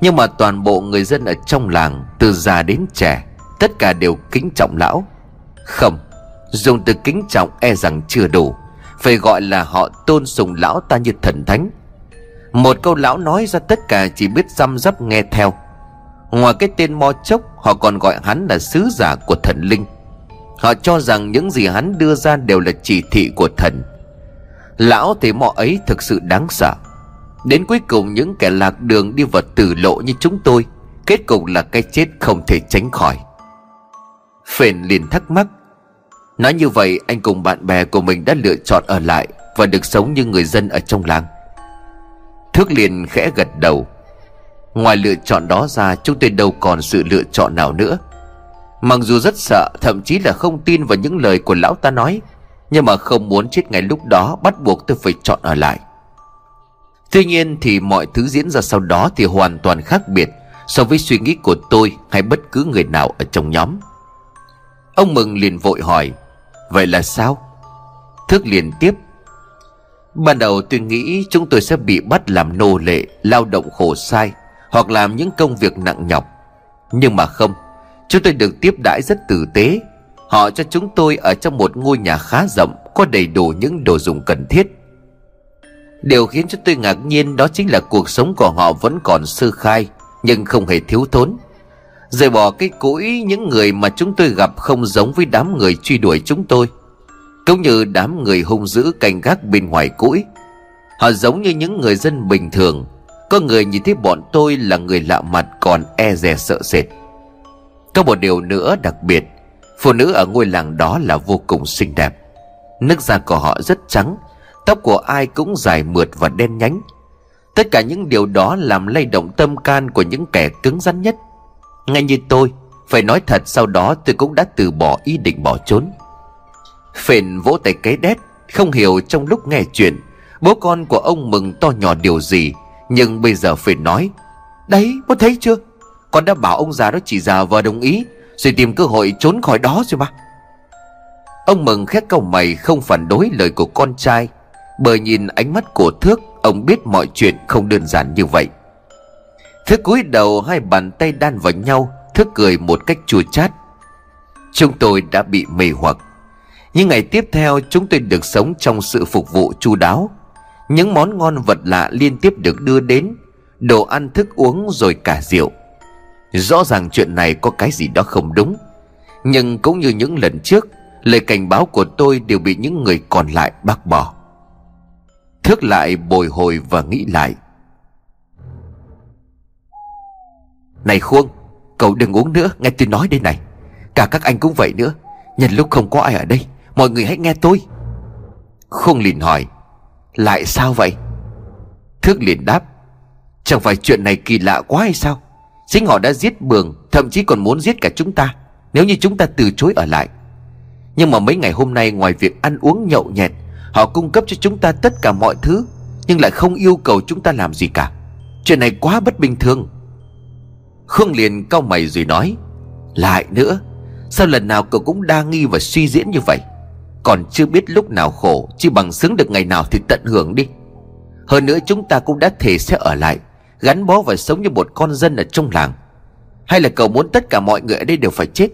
Nhưng mà toàn bộ người dân ở trong làng, Từ già đến trẻ, Tất cả đều kính trọng lão. Không, Dùng từ kính trọng e rằng chưa đủ. Phải gọi là họ tôn sùng lão ta như thần thánh. Một câu lão nói ra tất cả chỉ biết răm rắp nghe theo. Ngoài cái tên mo chốc, Họ còn gọi hắn là sứ giả của thần linh. Họ cho rằng những gì hắn đưa ra đều là chỉ thị của thần. Lão thấy mọ ấy thực sự đáng sợ. Đến cuối cùng những kẻ lạc đường đi vào tử lộ như chúng tôi, Kết cục là cái chết không thể tránh khỏi. Phền liền thắc mắc, Nói như vậy, anh cùng bạn bè của mình đã lựa chọn ở lại Và được sống như người dân ở trong làng? Thước liền khẽ gật đầu, Ngoài lựa chọn đó ra, chúng tôi đâu còn sự lựa chọn nào nữa. Mặc dù rất sợ, Thậm chí là không tin vào những lời của lão ta nói, Nhưng mà không muốn chết ngay lúc đó, Bắt buộc tôi phải chọn ở lại. Tuy nhiên thì mọi thứ diễn ra sau đó Thì hoàn toàn khác biệt So với suy nghĩ của tôi Hay bất cứ người nào ở trong nhóm. Ông Mừng liền vội hỏi, Vậy là sao? Thức liền tiếp, Ban đầu tôi nghĩ chúng tôi sẽ bị bắt làm nô lệ, Lao động khổ sai Hoặc làm những công việc nặng nhọc. Nhưng mà không, Chúng tôi được tiếp đãi rất tử tế. Họ cho chúng tôi ở trong một ngôi nhà khá rộng, Có đầy đủ những đồ dùng cần thiết. Điều khiến cho tôi ngạc nhiên đó chính là cuộc sống của họ vẫn còn sơ khai, Nhưng không hề thiếu thốn. Rời bỏ cái cũi những người mà chúng tôi gặp không giống với đám người truy đuổi chúng tôi, Cũng như đám người hung dữ canh gác bên ngoài cũi Họ giống như những người dân bình thường, Có người nhìn thấy bọn tôi là người lạ mặt còn e dè sợ sệt. Có một điều nữa đặc biệt, Phụ nữ ở ngôi làng đó là vô cùng xinh đẹp. Nước da của họ rất trắng Tóc của ai cũng dài mượt và đen nhánh. Tất cả những điều đó làm lay động tâm can của những kẻ cứng rắn nhất. Ngay như tôi, Phải nói thật sau đó tôi cũng đã từ bỏ ý định bỏ trốn. Phền vỗ tay cái đét, Không hiểu trong lúc nghe chuyện, Bố con của ông mừng to nhỏ điều gì, Nhưng bây giờ Phền nói, Đấy, bố thấy chưa? Con đã bảo ông già đó chỉ già vờ đồng ý, Rồi tìm cơ hội trốn khỏi đó rồi mà. Ông mừng khét câu mày không phản đối lời của con trai bởi nhìn ánh mắt của Thước, Ông biết mọi chuyện không đơn giản như vậy. Thước cúi đầu hai bàn tay đan vào nhau, thước cười một cách chua chát. Chúng tôi đã bị mê hoặc. Những ngày tiếp theo, chúng tôi được sống trong sự phục vụ chu đáo. Những món ngon vật lạ liên tiếp được đưa đến, Đồ ăn thức uống rồi cả rượu. Rõ ràng chuyện này có cái gì đó không đúng. Nhưng cũng như những lần trước, Lời cảnh báo của tôi đều bị những người còn lại bác bỏ. Thức lại bồi hồi và nghĩ lại. Này Khuông, Cậu đừng uống nữa, nghe tôi nói đây này. Cả các anh cũng vậy nữa, Nhân lúc không có ai ở đây, Mọi người hãy nghe tôi. Khuông liền hỏi, Lại sao vậy? Thước liền đáp, Chẳng phải chuyện này kỳ lạ quá hay sao? Chính họ đã giết bường, Thậm chí còn muốn giết cả chúng ta, Nếu như chúng ta từ chối ở lại. Nhưng mà mấy ngày hôm nay ngoài việc ăn uống nhậu nhẹt Họ cung cấp cho chúng ta tất cả mọi thứ, Nhưng lại không yêu cầu chúng ta làm gì cả. Chuyện này quá bất bình thường. Khương liền cau mày rồi nói, Lại nữa, Sao lần nào cậu cũng đa nghi và suy diễn như vậy? Còn chưa biết lúc nào khổ, Chỉ bằng xứng được ngày nào thì tận hưởng đi. Hơn nữa chúng ta cũng đã thể sẽ ở lại, Gắn bó và sống như một con dân ở trong làng. Hay là cậu muốn tất cả mọi người ở đây đều phải chết?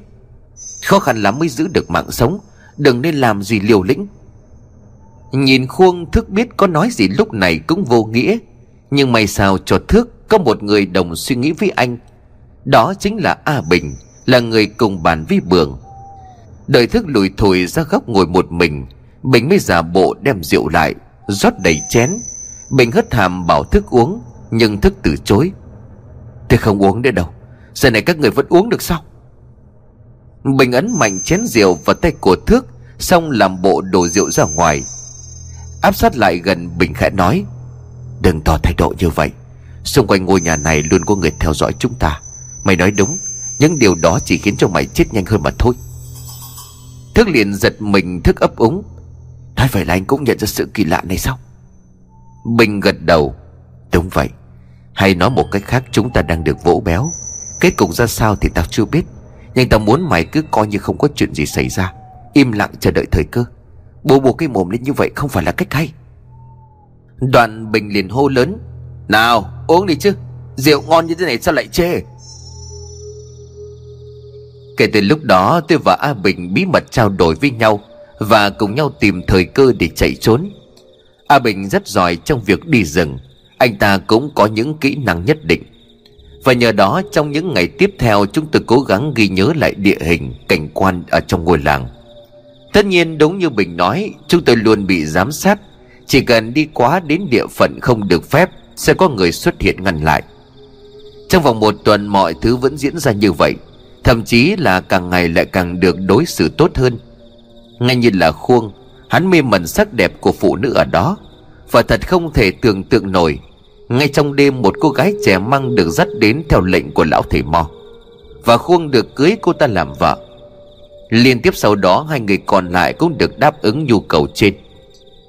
Khó khăn lắm mới giữ được mạng sống, Đừng nên làm gì liều lĩnh. Nhìn khuôn thức biết có nói gì lúc này cũng vô nghĩa. Nhưng may sao cho thước Có một người đồng suy nghĩ với anh. Đó chính là A Bình, Là người cùng bàn với Bường. Đợi thức lùi thổi ra góc ngồi một mình, Bình mới giả bộ đem rượu lại, rót đầy chén. Bình hất hàm bảo thức uống, Nhưng thức từ chối. Tôi không uống nữa đâu, Giờ này các người vẫn uống được sao? Bình ấn mạnh chén rượu vào tay của Thước Xong làm bộ đổ rượu ra ngoài. Áp sát lại gần Bình khẽ nói, Đừng tỏ thái độ như vậy. Xung quanh ngôi nhà này luôn có người theo dõi chúng ta. Mày nói đúng, Những điều đó chỉ khiến cho mày chết nhanh hơn mà thôi. Thức liền giật mình, thức ấp úng, Nói vậy là anh cũng nhận ra sự kỳ lạ này sao? Bình gật đầu, Đúng vậy. Hay nói một cách khác, chúng ta đang được vỗ béo. Kết cục ra sao thì tao chưa biết. Nhưng tao muốn mày cứ coi như không có chuyện gì xảy ra. Im lặng chờ đợi thời cơ. Bố bố cái mồm lên như vậy không phải là cách hay. Đoạn Bình liền hô lớn, Nào, uống đi chứ, Rượu ngon như thế này sao lại chê? Kể từ lúc đó tôi và A Bình bí mật trao đổi với nhau Và cùng nhau tìm thời cơ để chạy trốn. A Bình rất giỏi trong việc đi rừng, Anh ta cũng có những kỹ năng nhất định. Và nhờ đó, trong những ngày tiếp theo, Chúng tôi cố gắng ghi nhớ lại địa hình, Cảnh quan ở trong ngôi làng. Tất nhiên đúng như Bình nói, Chúng tôi luôn bị giám sát. Chỉ cần đi quá đến địa phận không được phép, Sẽ có người xuất hiện ngăn lại. Trong vòng một tuần, mọi thứ vẫn diễn ra như vậy. Thậm chí là càng ngày lại càng được đối xử tốt hơn. Ngay như là khuôn Hắn mê mẩn sắc đẹp của phụ nữ ở đó. Và thật không thể tưởng tượng nổi, Ngay trong đêm một cô gái trẻ măng được dắt đến theo lệnh của lão thầy Mo. Và khuôn được cưới cô ta làm vợ. Liên tiếp sau đó, hai người còn lại cũng được đáp ứng nhu cầu trên.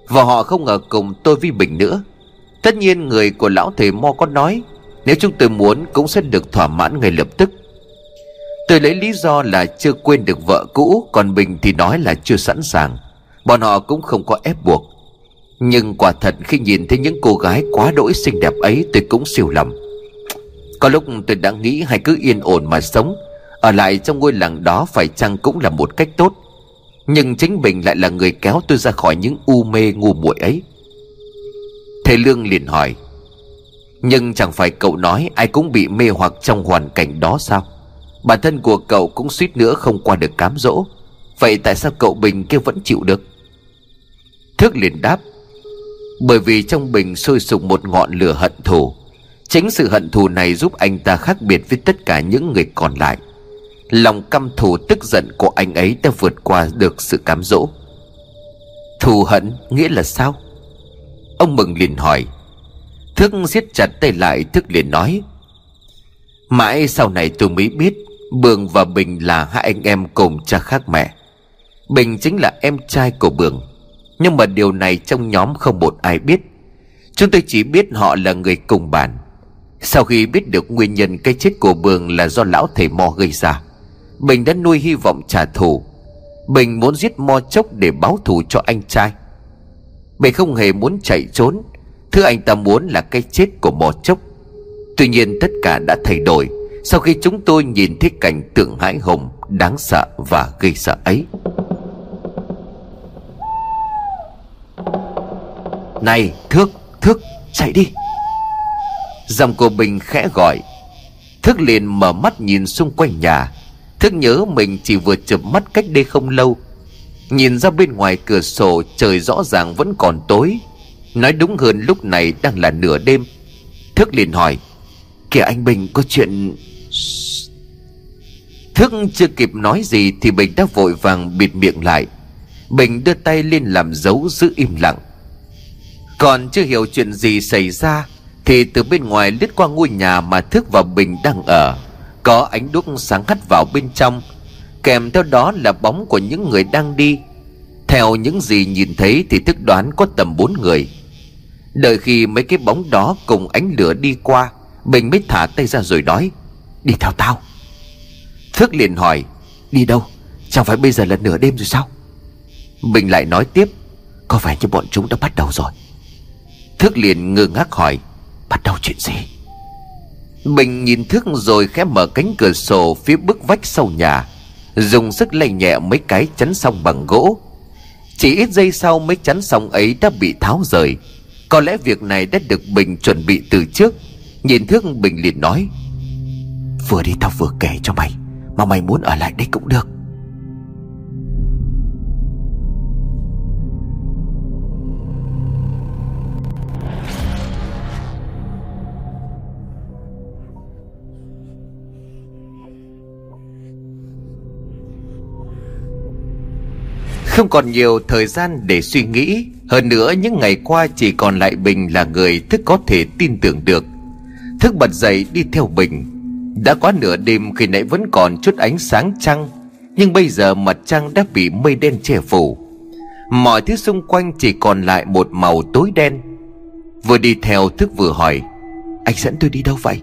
Và họ không ở cùng tôi với Bình nữa. Tất nhiên, người của lão thầy Mo có nói, Nếu chúng tôi muốn cũng sẽ được thỏa mãn ngay lập tức. Tôi lấy lý do là chưa quên được vợ cũ, Còn Bình thì nói là chưa sẵn sàng. Bọn họ cũng không có ép buộc. Nhưng quả thật khi nhìn thấy những cô gái quá đỗi xinh đẹp ấy, Tôi cũng siêu lầm Có lúc tôi đã nghĩ hay cứ yên ổn mà sống. Ở lại trong ngôi làng đó phải chăng cũng là một cách tốt? Nhưng chính Bình lại là người kéo tôi ra khỏi những u mê ngu muội ấy. Thầy Lương liền hỏi, Nhưng chẳng phải cậu nói ai cũng bị mê hoặc trong hoàn cảnh đó sao? Bản thân của cậu cũng suýt nữa không qua được cám dỗ. Vậy tại sao cậu Bình kia vẫn chịu được? Thước liền đáp, Bởi vì trong Bình sôi sục một ngọn lửa hận thù. Chính sự hận thù này giúp anh ta khác biệt với tất cả những người còn lại. Lòng căm thù tức giận của anh ấy đã vượt qua được sự cám dỗ. Thù hận nghĩa là sao? Ông Mừng liền hỏi. Thức siết chặt tay lại, Thức liền nói. Mãi sau này tôi mới biết, Bường và Bình là hai anh em cùng cha khác mẹ. Bình chính là em trai của Bường. Nhưng mà điều này trong nhóm không một ai biết. Chúng tôi chỉ biết họ là người cùng bản Sau khi biết được nguyên nhân cái chết của Bường là do lão thầy mò gây ra Bình đã nuôi hy vọng trả thù. Bình muốn giết Mo chốc để báo thù cho anh trai. Bình không hề muốn chạy trốn. Thứ anh ta muốn là cái chết của Mo chốc. Tuy nhiên tất cả đã thay đổi Sau khi chúng tôi nhìn thấy cảnh tượng hãi hùng, Đáng sợ và gây sợ ấy. Này, Thước Thước, chạy đi. Dòng của Bình khẽ gọi. Thức liền mở mắt nhìn xung quanh nhà. Thức nhớ mình chỉ vừa chụp mắt cách đây không lâu. Nhìn ra bên ngoài cửa sổ Trời rõ ràng vẫn còn tối. Nói đúng hơn lúc này đang là nửa đêm. Thức liền hỏi, Kìa anh Bình, có chuyện Thức chưa kịp nói gì Thì Bình đã vội vàng bịt miệng lại. Bình đưa tay lên làm dấu giữ im lặng. Còn chưa hiểu chuyện gì xảy ra Thì từ bên ngoài lướt qua ngôi nhà Mà Thức và Bình đang ở. Có ánh đuốc sáng hắt vào bên trong, Kèm theo đó là bóng của những người đang đi. Theo những gì nhìn thấy Thì Thức đoán có tầm bốn người. Đợi khi mấy cái bóng đó cùng ánh lửa đi qua, Bình mới thả tay ra rồi nói, Đi theo tao. Thước liền hỏi, Đi đâu? Chẳng phải bây giờ là nửa đêm rồi sao? Bình lại nói tiếp, Có vẻ như bọn chúng đã bắt đầu rồi. Thước liền ngơ ngác hỏi, Bắt đầu chuyện gì? Bình nhìn Thước rồi khẽ mở cánh cửa sổ Phía bức vách sau nhà, Dùng sức lay nhẹ mấy cái chắn xong bằng gỗ. Chỉ ít giây sau mấy chắn xong ấy đã bị tháo rời. Có lẽ việc này đã được Bình chuẩn bị từ trước. Nhìn Thước Bình liền nói, Vừa đi tao vừa kể cho mày, Mà mày muốn ở lại đây cũng được. Không còn nhiều thời gian để suy nghĩ. Hơn nữa, những ngày qua chỉ còn lại Bình là người thức có thể tin tưởng được. Thức bật dậy đi theo Bình. Đã quá nửa đêm khi nãy vẫn còn chút ánh sáng trăng, Nhưng bây giờ mặt trăng đã bị mây đen che phủ. Mọi thứ xung quanh chỉ còn lại một màu tối đen. Vừa đi theo thức vừa hỏi, Anh dẫn tôi đi đâu vậy?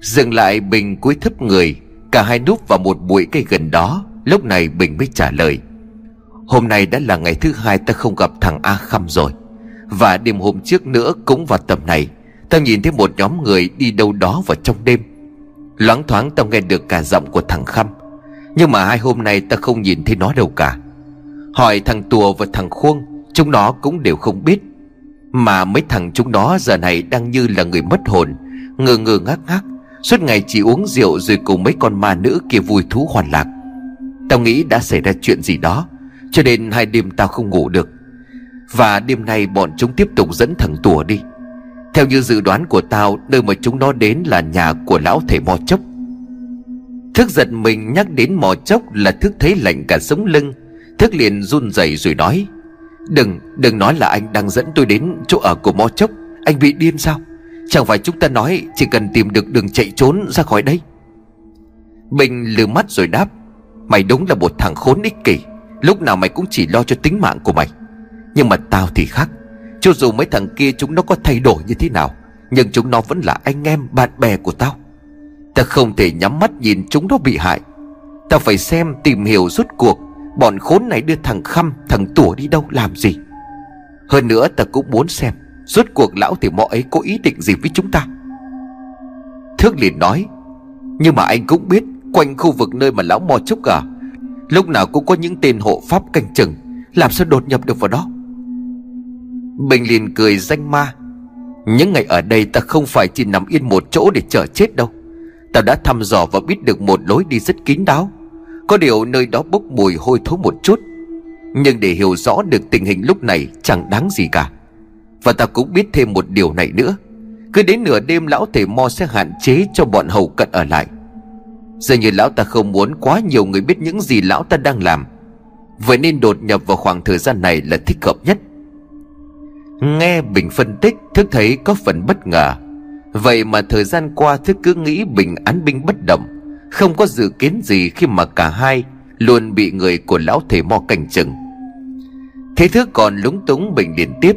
Dừng lại, Bình cúi thấp người, Cả hai núp vào một bụi cây gần đó. Lúc này Bình mới trả lời Hôm nay đã là ngày thứ hai ta không gặp thằng A Khăm rồi. Và đêm hôm trước nữa cũng vào tầm này Tao nhìn thấy một nhóm người đi đâu đó vào trong đêm. Loáng thoáng tao nghe được cả giọng của thằng Khăm, Nhưng mà hai hôm nay ta không nhìn thấy nó đâu cả. Hỏi thằng Tùa và thằng Khuông, Chúng nó cũng đều không biết. Mà mấy thằng chúng nó giờ này đang như là người mất hồn, Ngơ ngơ ngác ngác, Suốt ngày chỉ uống rượu rồi cùng mấy con ma nữ kia vui thú hoàn lạc. Tao nghĩ đã xảy ra chuyện gì đó. Cho nên hai đêm tao không ngủ được. Và đêm nay bọn chúng tiếp tục dẫn thằng Tùa đi. Theo như dự đoán của tao Nơi mà chúng nó đến là nhà của lão thể mò chốc. Thức giật mình nhắc đến mò chốc là thức thấy lạnh cả sống lưng. Thức liền run rẩy rồi nói Đừng, đừng nói là anh đang dẫn tôi đến chỗ ở của mò chốc. Anh bị điên sao? Chẳng phải chúng ta nói chỉ cần tìm được đường chạy trốn ra khỏi đây? Bình lừa mắt rồi đáp Mày đúng là một thằng khốn ích kỷ. Lúc nào mày cũng chỉ lo cho tính mạng của mày. Nhưng mà tao thì khác. Cho dù mấy thằng kia chúng nó có thay đổi như thế nào, Nhưng chúng nó vẫn là anh em, bạn bè của tao. Ta không thể nhắm mắt nhìn chúng nó bị hại. Tao phải xem tìm hiểu rốt cuộc Bọn khốn này đưa thằng Khăm, Thằng Tủa đi đâu làm gì. Hơn nữa ta cũng muốn xem Rốt cuộc lão thì mọ ấy có ý định gì với chúng ta. Thước liền nói, Nhưng mà anh cũng biết, Quanh khu vực nơi mà lão mò chốc à Lúc nào cũng có những tên hộ pháp canh chừng. Làm sao đột nhập được vào đó? Bình liền cười danh ma. Những ngày ở đây ta không phải chỉ nằm yên một chỗ để chờ chết đâu. Ta đã thăm dò và biết được một lối đi rất kín đáo. Có điều nơi đó bốc mùi hôi thối một chút. Nhưng để hiểu rõ được tình hình lúc này chẳng đáng gì cả. Và ta cũng biết thêm một điều này nữa. Cứ đến nửa đêm lão thể mo sẽ hạn chế cho bọn hầu cận ở lại. Giờ như lão ta không muốn quá nhiều người biết những gì lão ta đang làm. Vậy nên đột nhập vào khoảng thời gian này là thích hợp nhất. Nghe Bình phân tích, Thức thấy có phần bất ngờ. Vậy mà thời gian qua Thức cứ nghĩ Bình án binh bất động. Không có dự kiến gì khi mà cả hai Luôn bị người của lão thể mò cảnh chừng Thế Thức còn lúng túng, Bình liền tiếp.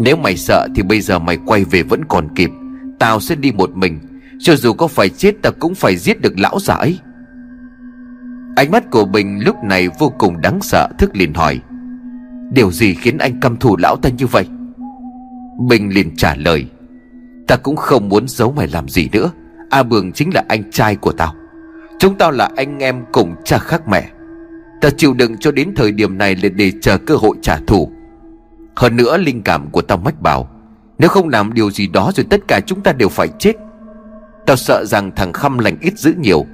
Nếu mày sợ thì bây giờ mày quay về vẫn còn kịp. Tao sẽ đi một mình cho dù có phải chết ta cũng phải giết được lão già ấy. Ánh mắt của Bình lúc này vô cùng đáng sợ, Thức liền hỏi, Điều gì khiến anh căm thù lão ta như vậy? Bình liền trả lời, Ta cũng không muốn giấu mày làm gì nữa. A Bường chính là anh trai của tao. Chúng tao là anh em cùng cha khác mẹ. Ta chịu đựng cho đến thời điểm này là để chờ cơ hội trả thù. Hơn nữa linh cảm của tao mách bảo, Nếu không làm điều gì đó rồi tất cả chúng ta đều phải chết. Tao sợ rằng thằng Khăm lành ít dữ nhiều.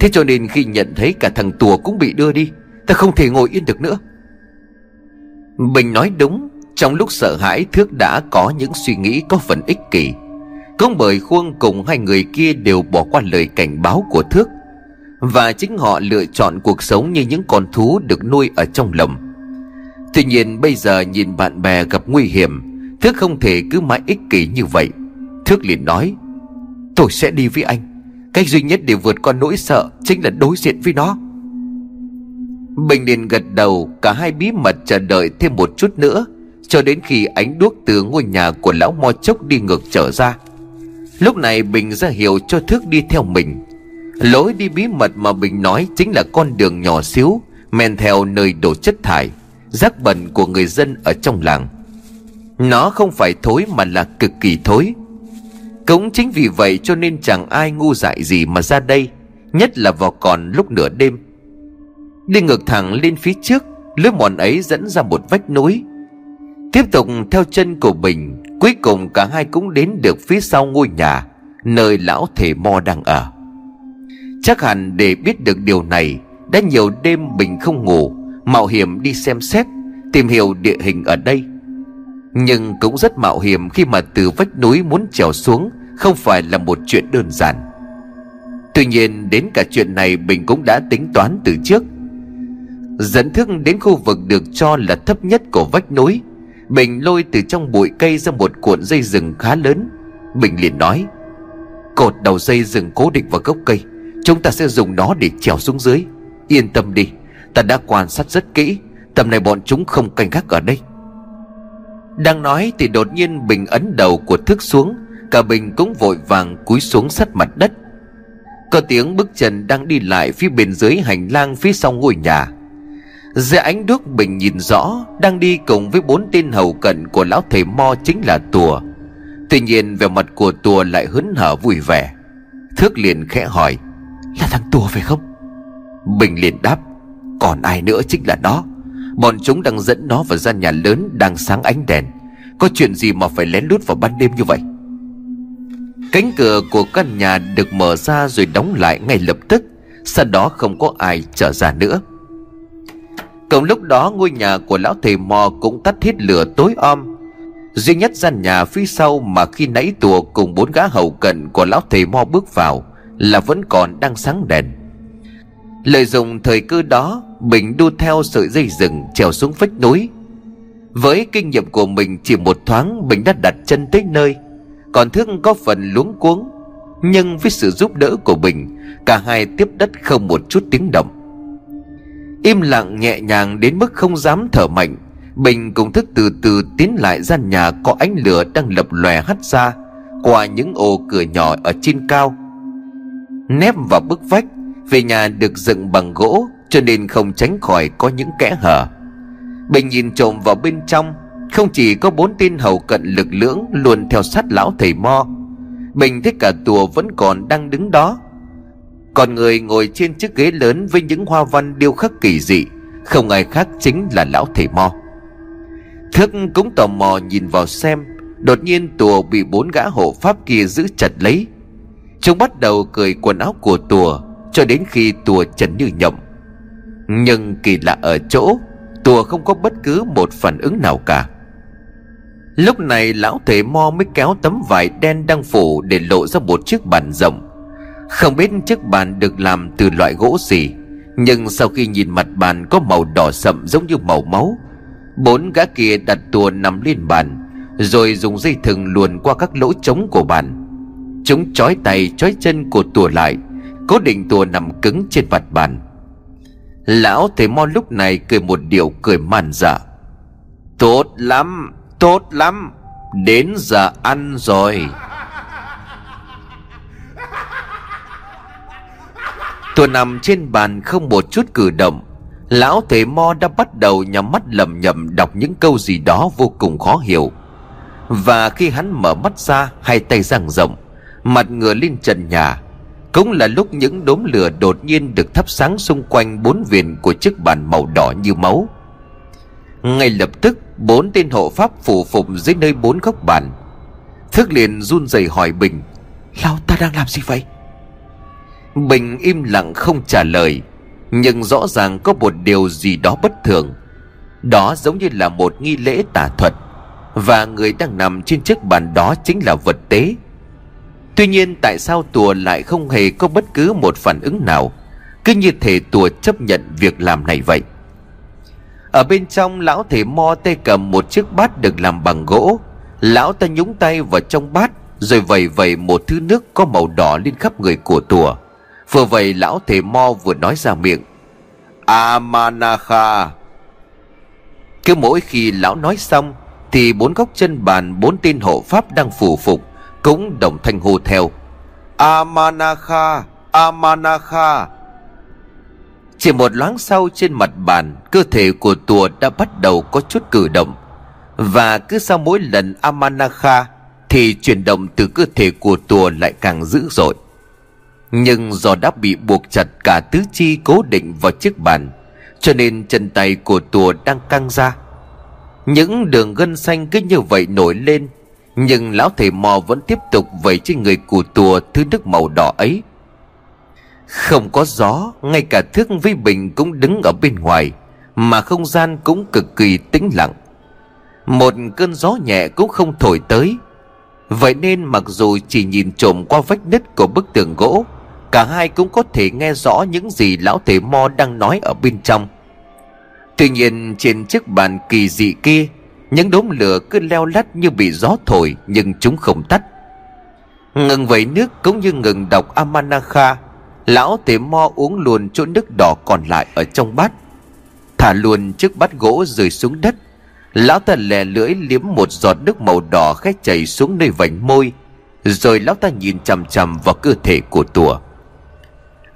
Thế cho nên khi nhận thấy cả thằng Tùa cũng bị đưa đi Ta không thể ngồi yên được nữa. Bình nói đúng, Trong lúc sợ hãi Thước đã có những suy nghĩ có phần ích kỷ. Cũng bởi Khuông cùng hai người kia đều bỏ qua lời cảnh báo của Thước, Và chính họ lựa chọn cuộc sống như những con thú được nuôi ở trong lồng. Tuy nhiên bây giờ nhìn bạn bè gặp nguy hiểm, Thước không thể cứ mãi ích kỷ như vậy. Thước liền nói Tôi sẽ đi với anh. Cách duy nhất để vượt qua nỗi sợ Chính là đối diện với nó. Bình liền gật đầu, Cả hai bí mật chờ đợi thêm một chút nữa, Cho đến khi ánh đuốc từ ngôi nhà của lão mo chốc đi ngược trở ra. Lúc này Bình ra hiệu cho Thước đi theo mình. Lối đi bí mật mà Bình nói Chính là con đường nhỏ xíu, Men theo nơi đổ chất thải, Rác bẩn của người dân ở trong làng. Nó không phải thối mà là cực kỳ thối cũng chính vì vậy cho nên chẳng ai ngu dại gì mà ra đây, Nhất là vào còn lúc nửa đêm. Đi ngược thẳng lên phía trước Lối mòn ấy dẫn ra một vách núi. Tiếp tục theo chân của Bình Cuối cùng cả hai cũng đến được phía sau ngôi nhà, Nơi lão thể mo đang ở. Chắc hẳn để biết được điều này, Đã nhiều đêm Bình không ngủ, Mạo hiểm đi xem xét, Tìm hiểu địa hình ở đây. Nhưng cũng rất mạo hiểm khi mà từ vách núi muốn trèo xuống không phải là một chuyện đơn giản. Tuy nhiên, đến cả chuyện này Bình cũng đã tính toán từ trước. Dẫn thức đến khu vực được cho là thấp nhất của vách núi Bình lôi từ trong bụi cây ra một cuộn dây rừng khá lớn. Bình liền nói, Cột đầu dây rừng cố định vào gốc cây, Chúng ta sẽ dùng nó để trèo xuống dưới. Yên tâm đi, Ta đã quan sát rất kỹ, Tầm này bọn chúng không canh gác ở đây. Đang nói thì đột nhiên Bình ấn đầu của thức xuống, Cả Bình cũng vội vàng cúi xuống sát mặt đất. Có tiếng bước chân đang đi lại phía bên dưới hành lang phía sau ngôi nhà. Dưới ánh đuốc, Bình nhìn rõ, Đang đi cùng với bốn tên hầu cận của lão thầy Mo chính là Tùa. Tuy nhiên, vẻ mặt của Tùa lại hớn hở vui vẻ. Thước liền khẽ hỏi, Là thằng Tùa phải không? Bình liền đáp, Còn ai nữa chính là nó? Bọn chúng đang dẫn nó vào gian nhà lớn Đang sáng ánh đèn. Có chuyện gì mà phải lén lút vào ban đêm như vậy? Cánh cửa của căn nhà được mở ra rồi đóng lại ngay lập tức, Sau đó không có ai trở ra nữa. Cùng lúc đó, ngôi nhà của lão thầy mò cũng tắt hết lửa tối om. Duy nhất gian nhà phía sau mà khi nãy tùa cùng bốn gã hầu cận của lão thầy mo bước vào Là vẫn còn đang sáng đèn. Lợi dụng thời cơ đó Bình đu theo sợi dây rừng trèo xuống vách núi. Với kinh nghiệm của mình chỉ một thoáng Bình đã đặt chân tới nơi. Còn thương có phần luống cuống, Nhưng với sự giúp đỡ của Bình Cả hai tiếp đất không một chút tiếng động. Im lặng nhẹ nhàng đến mức không dám thở mạnh Bình cùng thức từ từ tiến lại gian nhà có ánh lửa đang lập lòe hắt ra Qua những ô cửa nhỏ ở trên cao. Nép vào bức vách về nhà được dựng bằng gỗ, Cho nên không tránh khỏi có những kẽ hở. Bình nhìn trộm vào bên trong, Không chỉ có bốn tên hầu cận lực lưỡng Luôn theo sát lão thầy mo, Bình thấy cả tùa vẫn còn đang đứng đó. Còn người ngồi trên chiếc ghế lớn Với những hoa văn điêu khắc kỳ dị, Không ai khác chính là lão thầy mo. Thức cũng tò mò nhìn vào xem, Đột nhiên tùa bị bốn gã hộ pháp kia giữ chặt lấy. Chúng bắt đầu cười quần áo của tùa cho đến khi tùa trần như nhộng Nhưng kỳ lạ ở chỗ, Tùa không có bất cứ một phản ứng nào cả. Lúc này lão thể mo mới kéo tấm vải đen đang phủ Để lộ ra một chiếc bàn rộng. Không biết chiếc bàn được làm từ loại gỗ gì, Nhưng sau khi nhìn mặt bàn có màu đỏ sậm giống như màu máu, Bốn gã kia đặt tùa nằm lên bàn, Rồi dùng dây thừng luồn qua các lỗ trống của bàn. Chúng trói tay trói chân của tùa lại Cố định tùa nằm cứng trên mặt bàn. Lão thầy mo lúc này cười một điệu cười man dạ. Tốt lắm Tốt lắm, Đến giờ ăn rồi. Tùa nằm trên bàn không một chút cử động, Lão thầy mo đã bắt đầu nhắm mắt lầm nhầm đọc những câu gì đó vô cùng khó hiểu. Và khi hắn mở mắt ra, hai tay dang rộng, Mặt ngửa lên trần nhà cũng là lúc những đốm lửa đột nhiên được thắp sáng xung quanh bốn viền của chiếc bàn màu đỏ như máu. Ngay lập tức, bốn tên hộ pháp phủ phục dưới nơi bốn góc bàn. Thức liền run rẩy hỏi Bình, Lão ta đang làm gì vậy? Bình im lặng không trả lời, nhưng rõ ràng có một điều gì đó bất thường. Đó giống như là một nghi lễ tà thuật, Và người đang nằm trên chiếc bàn đó chính là vật tế. Tuy nhiên tại sao tùa lại không hề có bất cứ một phản ứng nào? Cứ như thể tùa chấp nhận việc làm này vậy. Ở bên trong, lão thể mo tay cầm một chiếc bát được làm bằng gỗ. Lão ta nhúng tay vào trong bát, Rồi vẩy vẩy một thứ nước có màu đỏ lên khắp người của tùa. Vừa vậy, lão thầy mo vừa nói ra miệng. Amanakha! Cứ mỗi khi lão nói xong, Thì bốn góc chân bàn, bốn tên hộ pháp đang phủ phục. Cũng đồng thanh hô theo. Amanakha Amanakha. Chỉ một loáng sau trên mặt bàn Cơ thể của tùa đã bắt đầu có chút cử động. Và cứ sau mỗi lần Amanakha Thì chuyển động từ cơ thể của tùa lại càng dữ dội. Nhưng do đã bị buộc chặt cả tứ chi cố định vào chiếc bàn Cho nên chân tay của tùa đang căng ra. Những đường gân xanh cứ như vậy nổi lên nhưng lão thầy mò vẫn tiếp tục vẩy trên người của tùa thứ nước màu đỏ ấy. Không có gió, Ngay cả thước vi bình cũng đứng ở bên ngoài, Mà không gian cũng cực kỳ tĩnh lặng. Một cơn gió nhẹ cũng không thổi tới. Vậy nên mặc dù chỉ nhìn trộm qua vách nứt của bức tường gỗ, Cả hai cũng có thể nghe rõ những gì lão thầy mo đang nói ở bên trong. Tuy nhiên trên chiếc bàn kỳ dị kia những đốm lửa cứ leo lắt như bị gió thổi, Nhưng chúng không tắt. Ngừng vẩy nước cũng như ngừng đọc Amanakha, Lão thể mo uống luôn chỗ nước đỏ còn lại ở trong bát. Thả luôn chiếc bát gỗ rơi xuống đất. Lão ta lè lưỡi liếm một giọt nước màu đỏ khét chảy xuống nơi vành môi. Rồi lão ta nhìn chằm chằm vào cơ thể của tùa.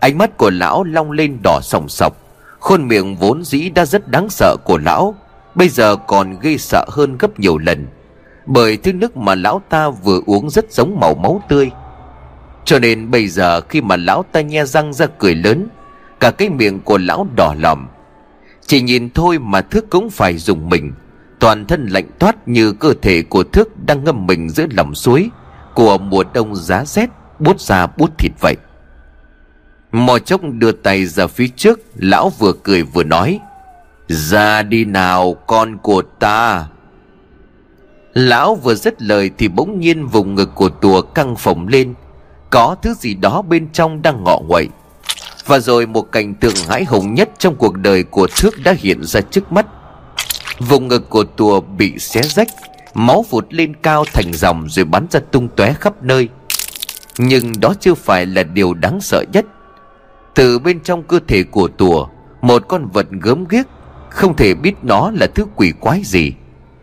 Ánh mắt của lão long lên đỏ sòng sọc. Khuôn miệng vốn dĩ đã rất đáng sợ của lão. Bây giờ còn gây sợ hơn gấp nhiều lần. Bởi thứ nước mà lão ta vừa uống rất giống màu máu tươi. Cho nên bây giờ khi mà lão ta nhe răng ra cười lớn, Cả cái miệng của lão đỏ lòm. Chỉ nhìn thôi mà Thức cũng phải dùng mình. Toàn thân lạnh toát như cơ thể của Thức đang ngâm mình giữa lòng suối Của mùa đông giá rét, Bút ra bút thịt vậy. Mò chốc đưa tay ra phía trước, Lão vừa cười vừa nói. Ra đi nào, con của ta. Lão vừa dứt lời thì bỗng nhiên vùng ngực của tùa căng phồng lên. Có thứ gì đó bên trong đang ngọ nguậy. Và rồi một cảnh tượng hãi hùng nhất trong cuộc đời của Thước đã hiện ra trước mắt. Vùng ngực của tùa bị xé rách, Máu vụt lên cao thành dòng rồi bắn ra tung tóe khắp nơi. Nhưng đó chưa phải là điều đáng sợ nhất. Từ bên trong cơ thể của tùa, Một con vật gớm ghiếc không thể biết nó là thứ quỷ quái gì.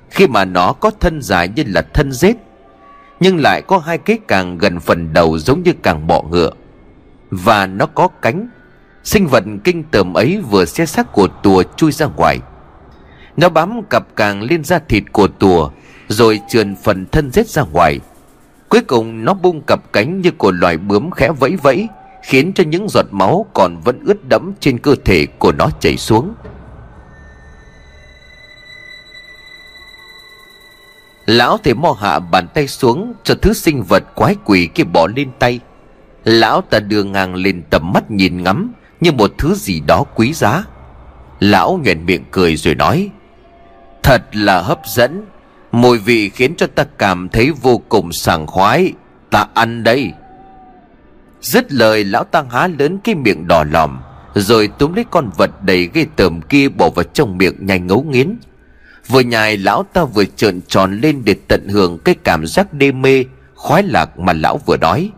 Khi mà nó có thân dài như là thân rết nhưng lại có hai cái càng gần phần đầu giống như càng bọ ngựa. Và nó có cánh, sinh vật kinh tởm ấy vừa xe xác của tùa chui ra ngoài. Nó bám cặp càng lên da thịt của tùa, rồi trườn phần thân rết ra ngoài. Cuối cùng nó bung cặp cánh như của loài bướm khẽ vẫy vẫy, khiến cho những giọt máu còn vẫn ướt đẫm trên cơ thể của nó chảy xuống. Lão thầy mo hạ bàn tay xuống Cho thứ sinh vật quái quỷ kia bỏ lên tay. Lão ta đưa ngang lên tầm mắt nhìn ngắm Như một thứ gì đó quý giá. Lão nhoẻn miệng cười rồi nói, Thật là hấp dẫn. Mùi vị khiến cho ta cảm thấy vô cùng sảng khoái. Ta ăn đây. Dứt lời, lão ta há lớn cái miệng đỏ lòm, Rồi túm lấy con vật đầy ghê tởm kia bỏ vào trong miệng nhanh ngấu nghiến. Vừa nhài lão ta vừa trợn tròn lên để tận hưởng cái cảm giác đê mê, khoái lạc mà lão vừa nói.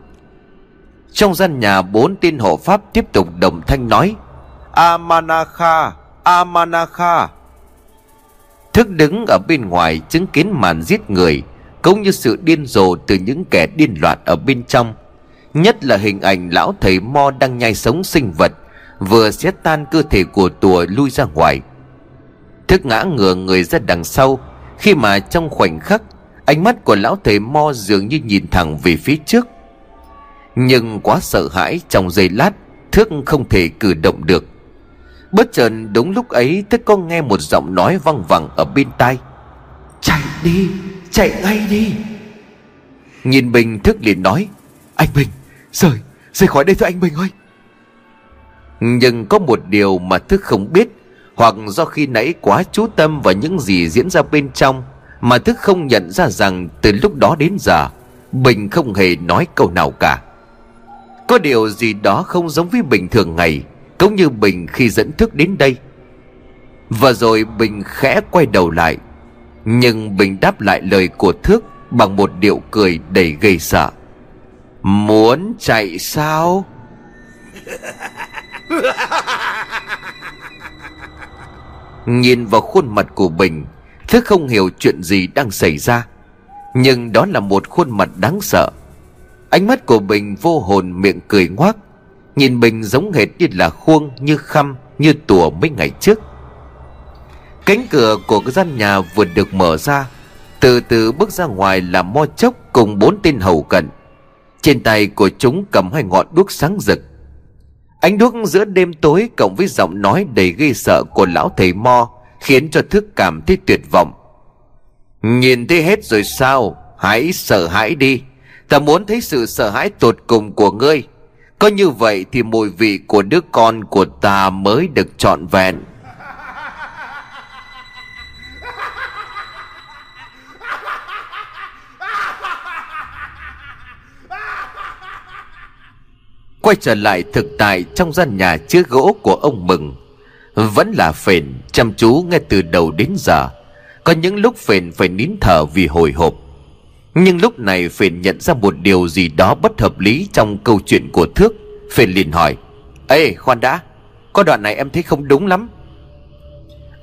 Trong gian nhà bốn tên hộ pháp tiếp tục đồng thanh nói Amanakha, Amanakha. Thức đứng ở bên ngoài chứng kiến màn giết người cũng như sự điên rồ từ những kẻ điên loạn ở bên trong. Nhất là hình ảnh lão thầy Mo đang nhai sống sinh vật vừa xé tan cơ thể của tùa lui ra ngoài Thức ngã ngửa người ra đằng sau. Khi mà trong khoảnh khắc Ánh mắt của lão thầy Mo dường như nhìn thẳng về phía trước. Nhưng quá sợ hãi trong giây lát Thức không thể cử động được. Bất chợt đúng lúc ấy Thức có nghe một giọng nói văng vẳng ở bên tai. Chạy đi Chạy ngay đi. Nhìn Bình Thức liền nói Anh Bình Rời Rời khỏi đây thôi anh Bình ơi. Nhưng có một điều mà Thức không biết hoặc do khi nãy quá chú tâm vào những gì diễn ra bên trong, mà thức không nhận ra rằng từ lúc đó đến giờ, bình không hề nói câu nào cả. Có điều gì đó không giống với bình thường ngày, cũng như bình khi dẫn thức đến đây. Và rồi bình khẽ quay đầu lại, nhưng bình đáp lại lời của thước bằng một điệu cười đầy gây sợ. Muốn chạy sao? Nhìn vào khuôn mặt của Bình thứ không hiểu chuyện gì đang xảy ra. Nhưng đó là một khuôn mặt đáng sợ. Ánh mắt của Bình vô hồn miệng cười ngoác, Nhìn Bình giống hệt như là khuôn Như khăm, Như tùa mấy ngày trước. Cánh cửa của cái gian nhà vừa được mở ra, Từ từ bước ra ngoài là mo chốc Cùng bốn tên hầu cận. Trên tay của chúng cầm hai ngọn đuốc sáng rực. Ánh đuốc giữa đêm tối cộng với giọng nói đầy ghê sợ của lão thầy Mo khiến cho Thức cảm thấy tuyệt vọng. Nhìn thấy hết rồi sao? Hãy sợ hãi đi. Ta muốn thấy sự sợ hãi tột cùng của ngươi. Có như vậy thì mùi vị của đứa con của ta mới được trọn vẹn. Quay trở lại thực tại trong gian nhà chứa gỗ của ông Mừng. Vẫn là phền, chăm chú nghe từ đầu đến giờ. Có những lúc phền phải nín thở vì hồi hộp. Nhưng lúc này phền nhận ra một điều gì đó bất hợp lý trong câu chuyện của Thước. Phền liền hỏi, Ê, khoan đã, Có đoạn này em thấy không đúng lắm.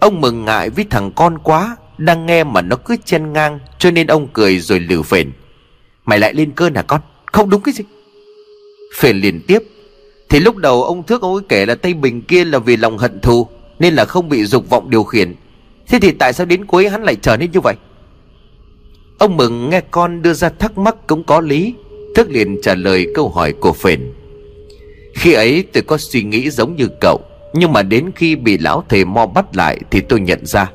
Ông mừng ngại với thằng con quá, Đang nghe mà nó cứ chen ngang, Cho nên ông cười rồi lử phền, Mày lại lên cơn hả con? Không đúng cái gì. Phền liền tiếp. Thì lúc đầu ông Thước ông ấy kể là Tây Bình kia là vì lòng hận thù, Nên là không bị dục vọng điều khiển. Thế thì tại sao đến cuối hắn lại trở nên như vậy? Ông Mừng nghe con đưa ra thắc mắc cũng có lý Thước liền trả lời câu hỏi của Phền. Khi ấy tôi có suy nghĩ giống như cậu, Nhưng mà đến khi bị lão thầy mo bắt lại Thì tôi nhận ra.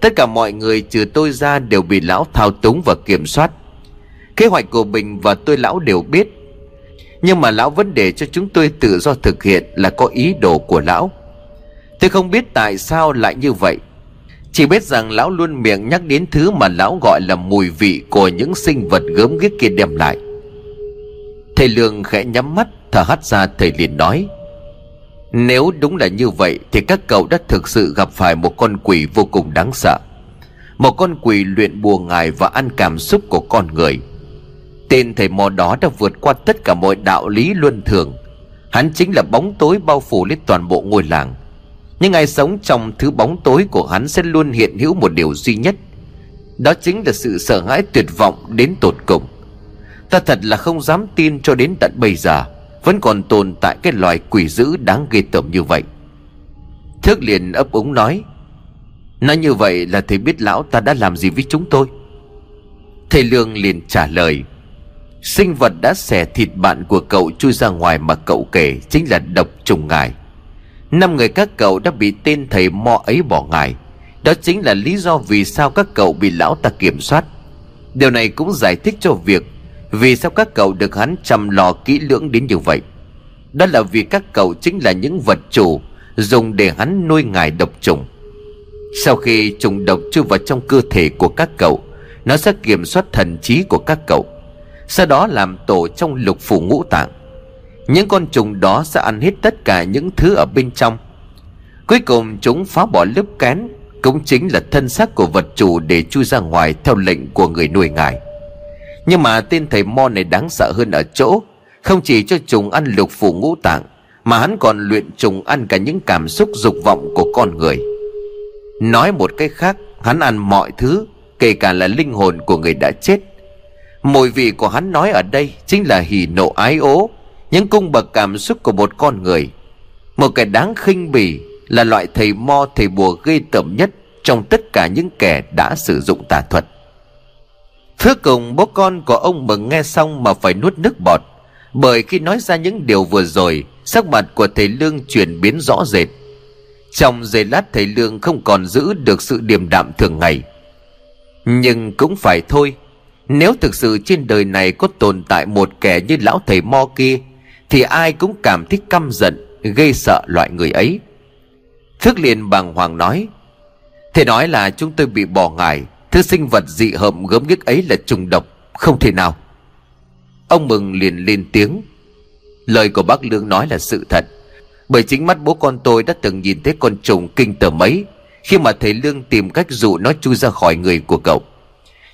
Tất cả mọi người trừ tôi ra đều bị lão thao túng và kiểm soát. Kế hoạch của Bình và tôi lão đều biết nhưng mà lão vẫn để cho chúng tôi tự do thực hiện là có ý đồ của lão. Tôi không biết tại sao lại như vậy. Chỉ biết rằng lão luôn miệng nhắc đến thứ mà lão gọi là mùi vị của những sinh vật gớm ghiếc kia đem lại. Thầy Lương khẽ nhắm mắt, thở hắt ra, thầy liền nói, Nếu đúng là như vậy Thì các cậu đã thực sự gặp phải một con quỷ vô cùng đáng sợ. Một con quỷ luyện bùa ngài và ăn cảm xúc của con người. Tên thầy mò đó đã vượt qua tất cả mọi đạo lý luân thường. Hắn chính là bóng tối bao phủ lên toàn bộ ngôi làng. Nhưng ai sống trong thứ bóng tối của hắn sẽ luôn hiện hữu một điều duy nhất. Đó chính là sự sợ hãi tuyệt vọng đến tột cùng. Ta thật là không dám tin cho đến tận bây giờ, Vẫn còn tồn tại cái loài quỷ dữ đáng ghê tởm như vậy. Thước liền ấp úng nói Nói như vậy là thầy biết lão ta đã làm gì với chúng tôi? Thầy Lương liền trả lời Sinh vật đã xẻ thịt bạn của cậu chui ra ngoài mà cậu kể Chính là độc trùng ngài. Năm người các cậu đã bị tên thầy mo ấy bỏ ngài. Đó chính là lý do vì sao các cậu bị lão ta kiểm soát. Điều này cũng giải thích cho việc Vì sao các cậu được hắn chăm lo kỹ lưỡng đến như vậy. Đó là vì các cậu chính là những vật chủ Dùng để hắn nuôi ngài độc trùng. Sau khi trùng độc chui vào trong cơ thể của các cậu, Nó sẽ kiểm soát thần trí của các cậu sau đó làm tổ trong lục phủ ngũ tạng. Những con trùng đó sẽ ăn hết tất cả những thứ ở bên trong. Cuối cùng chúng phá bỏ lớp kén, cũng chính là thân xác của vật chủ để chui ra ngoài theo lệnh của người nuôi ngài. Nhưng mà tên thầy mo này đáng sợ hơn ở chỗ, không chỉ cho trùng ăn lục phủ ngũ tạng, mà hắn còn luyện trùng ăn cả những cảm xúc dục vọng của con người. Nói một cách khác, hắn ăn mọi thứ, kể cả là linh hồn của người đã chết. Mùi vị của hắn nói ở đây Chính là hỉ nộ ái ố Những cung bậc cảm xúc của một con người. Một kẻ đáng khinh bỉ Là loại thầy mo, thầy bùa gây tởm nhất Trong tất cả những kẻ đã sử dụng tà thuật. Thứ cùng bố con của ông mừng nghe xong Mà phải nuốt nước bọt, Bởi khi nói ra những điều vừa rồi, Sắc mặt của thầy Lương chuyển biến rõ rệt. Trong giây lát thầy Lương không còn giữ được sự điềm đạm thường ngày, Nhưng cũng phải thôi nếu thực sự trên đời này có tồn tại một kẻ như lão thầy mo kia, Thì ai cũng cảm thấy căm giận Gây sợ loại người ấy. Thức liền bàng hoàng nói Thầy nói là chúng tôi bị bỏ ngài, Thứ sinh vật dị hợm gớm ghiếc ấy là trùng độc, Không thể nào. Ông Mừng liền lên tiếng, Lời của bác Lương nói là sự thật, Bởi chính mắt bố con tôi đã từng nhìn thấy con trùng kinh tởm ấy, Khi mà thầy Lương tìm cách dụ nó chui ra khỏi người của cậu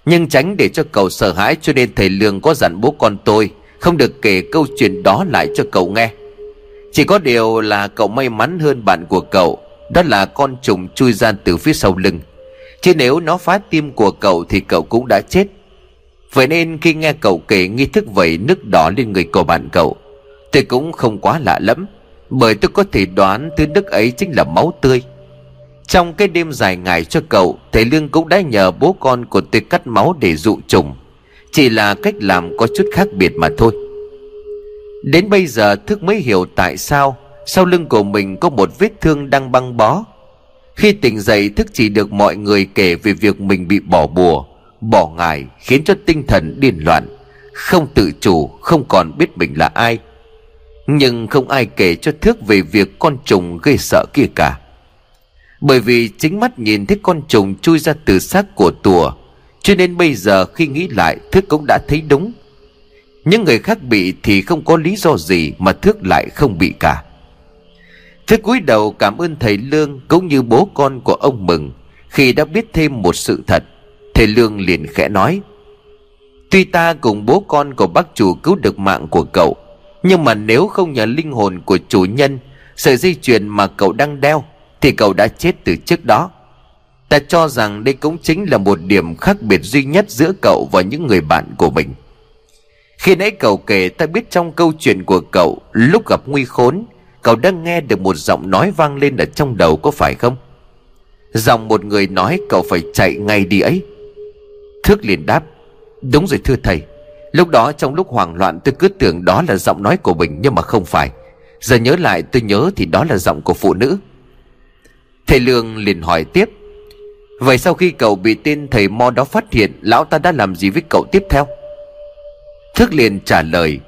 nhưng tránh để cho cậu sợ hãi cho nên thầy Lương có dặn bố con tôi Không được kể câu chuyện đó lại cho cậu nghe. Chỉ có điều là cậu may mắn hơn bạn của cậu, Đó là con trùng chui ra từ phía sau lưng. Chứ nếu nó phá tim của cậu thì cậu cũng đã chết. Vậy nên khi nghe cậu kể nghi thức vậy nước đỏ lên người của bạn cậu Tôi cũng không quá lạ lắm Bởi tôi có thể đoán thứ nước ấy chính là máu tươi trong cái đêm dài ngày cho cậu, Thầy Lương cũng đã nhờ bố con của tôi cắt máu để dụ trùng. Chỉ là cách làm có chút khác biệt mà thôi. Đến bây giờ Thức mới hiểu tại sao Sau lưng của mình có một vết thương đang băng bó. Khi tỉnh dậy, Thức chỉ được mọi người kể về việc mình bị bỏ bùa, Bỏ ngài, khiến cho tinh thần điên loạn, Không tự chủ, Không còn biết mình là ai. Nhưng không ai kể cho Thức về việc con trùng gây sợ kia cả bởi vì chính mắt nhìn thấy con trùng chui ra từ xác của tùa, Cho nên bây giờ khi nghĩ lại, Thức cũng đã thấy đúng. Những người khác bị thì không có lý do gì Mà Thức lại không bị cả. Thức cúi đầu cảm ơn thầy Lương Cũng như bố con của ông Mừng Khi đã biết thêm một sự thật. Thầy Lương liền khẽ nói, Tuy ta cùng bố con của bác chủ cứu được mạng của cậu, Nhưng mà nếu không nhờ linh hồn của chủ nhân, Sợi dây chuyền mà cậu đang đeo thì cậu đã chết từ trước đó. Ta cho rằng đây cũng chính là một điểm khác biệt duy nhất giữa cậu và những người bạn của mình. Khi nãy cậu kể ta biết trong câu chuyện của cậu, lúc gặp nguy khốn, cậu đã nghe được một giọng nói vang lên ở trong đầu có phải không? Giọng một người nói cậu phải chạy ngay đi ấy. Thước liền đáp, đúng rồi thưa thầy. Lúc đó trong lúc hoảng loạn tôi cứ tưởng đó là giọng nói của mình nhưng mà không phải. Giờ nhớ lại tôi nhớ thì đó là giọng của phụ nữ. Thầy Lương liền hỏi tiếp, Vậy sau khi cậu bị tên thầy mo đó phát hiện, Lão ta đã làm gì với cậu tiếp theo? Thức liền trả lời,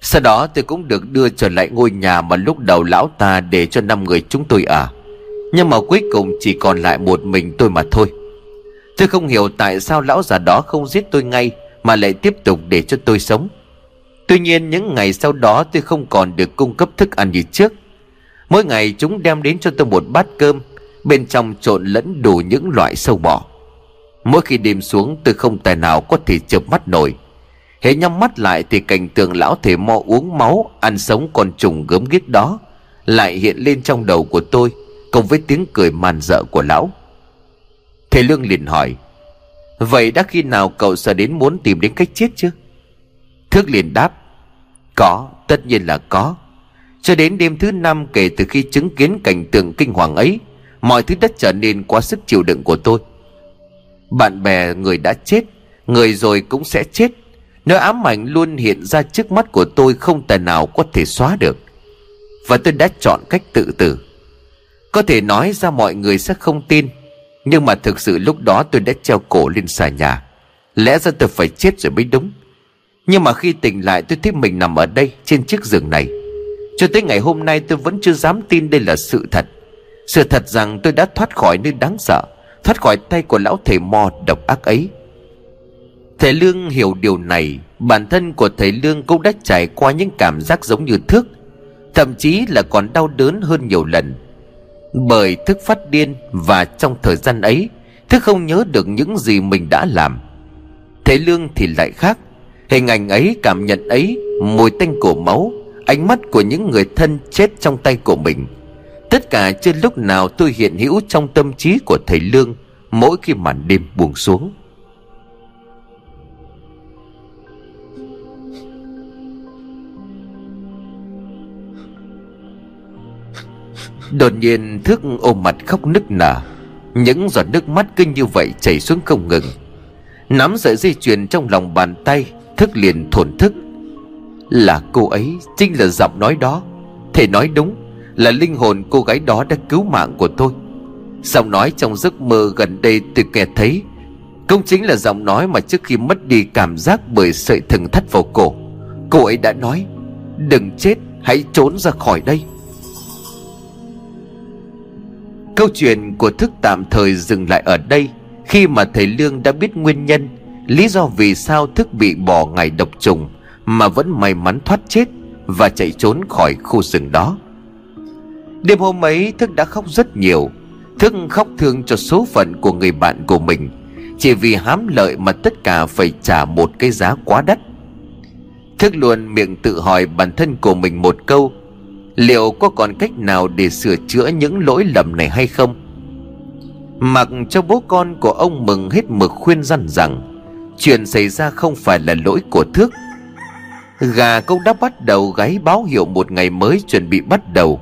Sau đó tôi cũng được đưa trở lại ngôi nhà Mà lúc đầu lão ta để cho năm người chúng tôi ở. Nhưng mà cuối cùng chỉ còn lại một mình tôi mà thôi. Tôi không hiểu tại sao lão già đó không giết tôi ngay, Mà lại tiếp tục để cho tôi sống. Tuy nhiên những ngày sau đó tôi không còn được cung cấp thức ăn như trước. Mỗi ngày chúng đem đến cho tôi một bát cơm Bên trong trộn lẫn đủ những loại sâu bọ. Mỗi khi đêm xuống tôi không tài nào có thể chợp mắt nổi. Hễ nhắm mắt lại thì cảnh tượng lão thể mo uống máu Ăn sống con trùng gớm ghiếc đó Lại hiện lên trong đầu của tôi Cùng với tiếng cười màn dợ của lão. Thầy Lương liền hỏi Vậy đã khi nào cậu sợ đến muốn tìm đến cách chết chứ? Thước liền đáp Có, tất nhiên là có. Cho đến đêm thứ năm kể từ khi chứng kiến cảnh tượng kinh hoàng ấy, Mọi thứ đã trở nên quá sức chịu đựng của tôi. Bạn bè, người đã chết, Người rồi cũng sẽ chết. Nỗi ám ảnh luôn hiện ra trước mắt của tôi Không tài nào có thể xóa được. Và tôi đã chọn cách tự tử. Có thể nói ra mọi người sẽ không tin, Nhưng mà thực sự lúc đó tôi đã treo cổ lên xà nhà. Lẽ ra tôi phải chết rồi mới đúng. Nhưng mà khi tỉnh lại, tôi thấy mình nằm ở đây, Trên chiếc giường này. Cho tới ngày hôm nay tôi vẫn chưa dám tin đây là sự thật. Sự thật rằng tôi đã thoát khỏi nơi đáng sợ, Thoát khỏi tay của lão thầy mò độc ác ấy. Thầy Lương hiểu điều này, Bản thân của thầy Lương cũng đã trải qua những cảm giác giống như Thước, Thậm chí là còn đau đớn hơn nhiều lần. Bởi Thức phát điên Và trong thời gian ấy, Thức không nhớ được những gì mình đã làm. Thầy Lương thì lại khác, Hình ảnh ấy, cảm nhận ấy, Mùi tanh cổ máu Ánh mắt của những người thân chết trong tay của mình. Tất cả chưa lúc nào tôi hiện hữu trong tâm trí của thầy Lương Mỗi khi màn đêm buông xuống. Đột nhiên thức ôm mặt khóc nức nở, Những giọt nước mắt kinh như vậy chảy xuống không ngừng. Nắm sợi dây chuyền trong lòng bàn tay, Thức liền thổn thức. Là cô ấy Chính là giọng nói đó. Thầy nói đúng là linh hồn cô gái đó đã cứu mạng của tôi. Giọng nói trong giấc mơ gần đây tôi nghe thấy Cũng chính là giọng nói mà trước khi mất đi cảm giác bởi sợi thừng thắt vào cổ. Cô ấy đã nói, Đừng chết, hãy trốn ra khỏi đây. Câu chuyện của thức tạm thời dừng lại ở đây. Khi mà thầy Lương đã biết nguyên nhân, Lý do vì sao thức bị bỏ ngày độc trùng mà vẫn may mắn thoát chết Và chạy trốn khỏi khu rừng đó. Đêm hôm ấy, Thức đã khóc rất nhiều. Thức khóc thương cho số phận của người bạn của mình, Chỉ vì hám lợi mà tất cả phải trả một cái giá quá đắt. Thức luôn miệng tự hỏi bản thân của mình một câu, Liệu có còn cách nào để sửa chữa những lỗi lầm này hay không? Mặc cho bố con của ông mừng hết mực khuyên răn rằng, Chuyện xảy ra không phải là lỗi của thước. Gà cũng đã bắt đầu gáy báo hiệu một ngày mới chuẩn bị bắt đầu.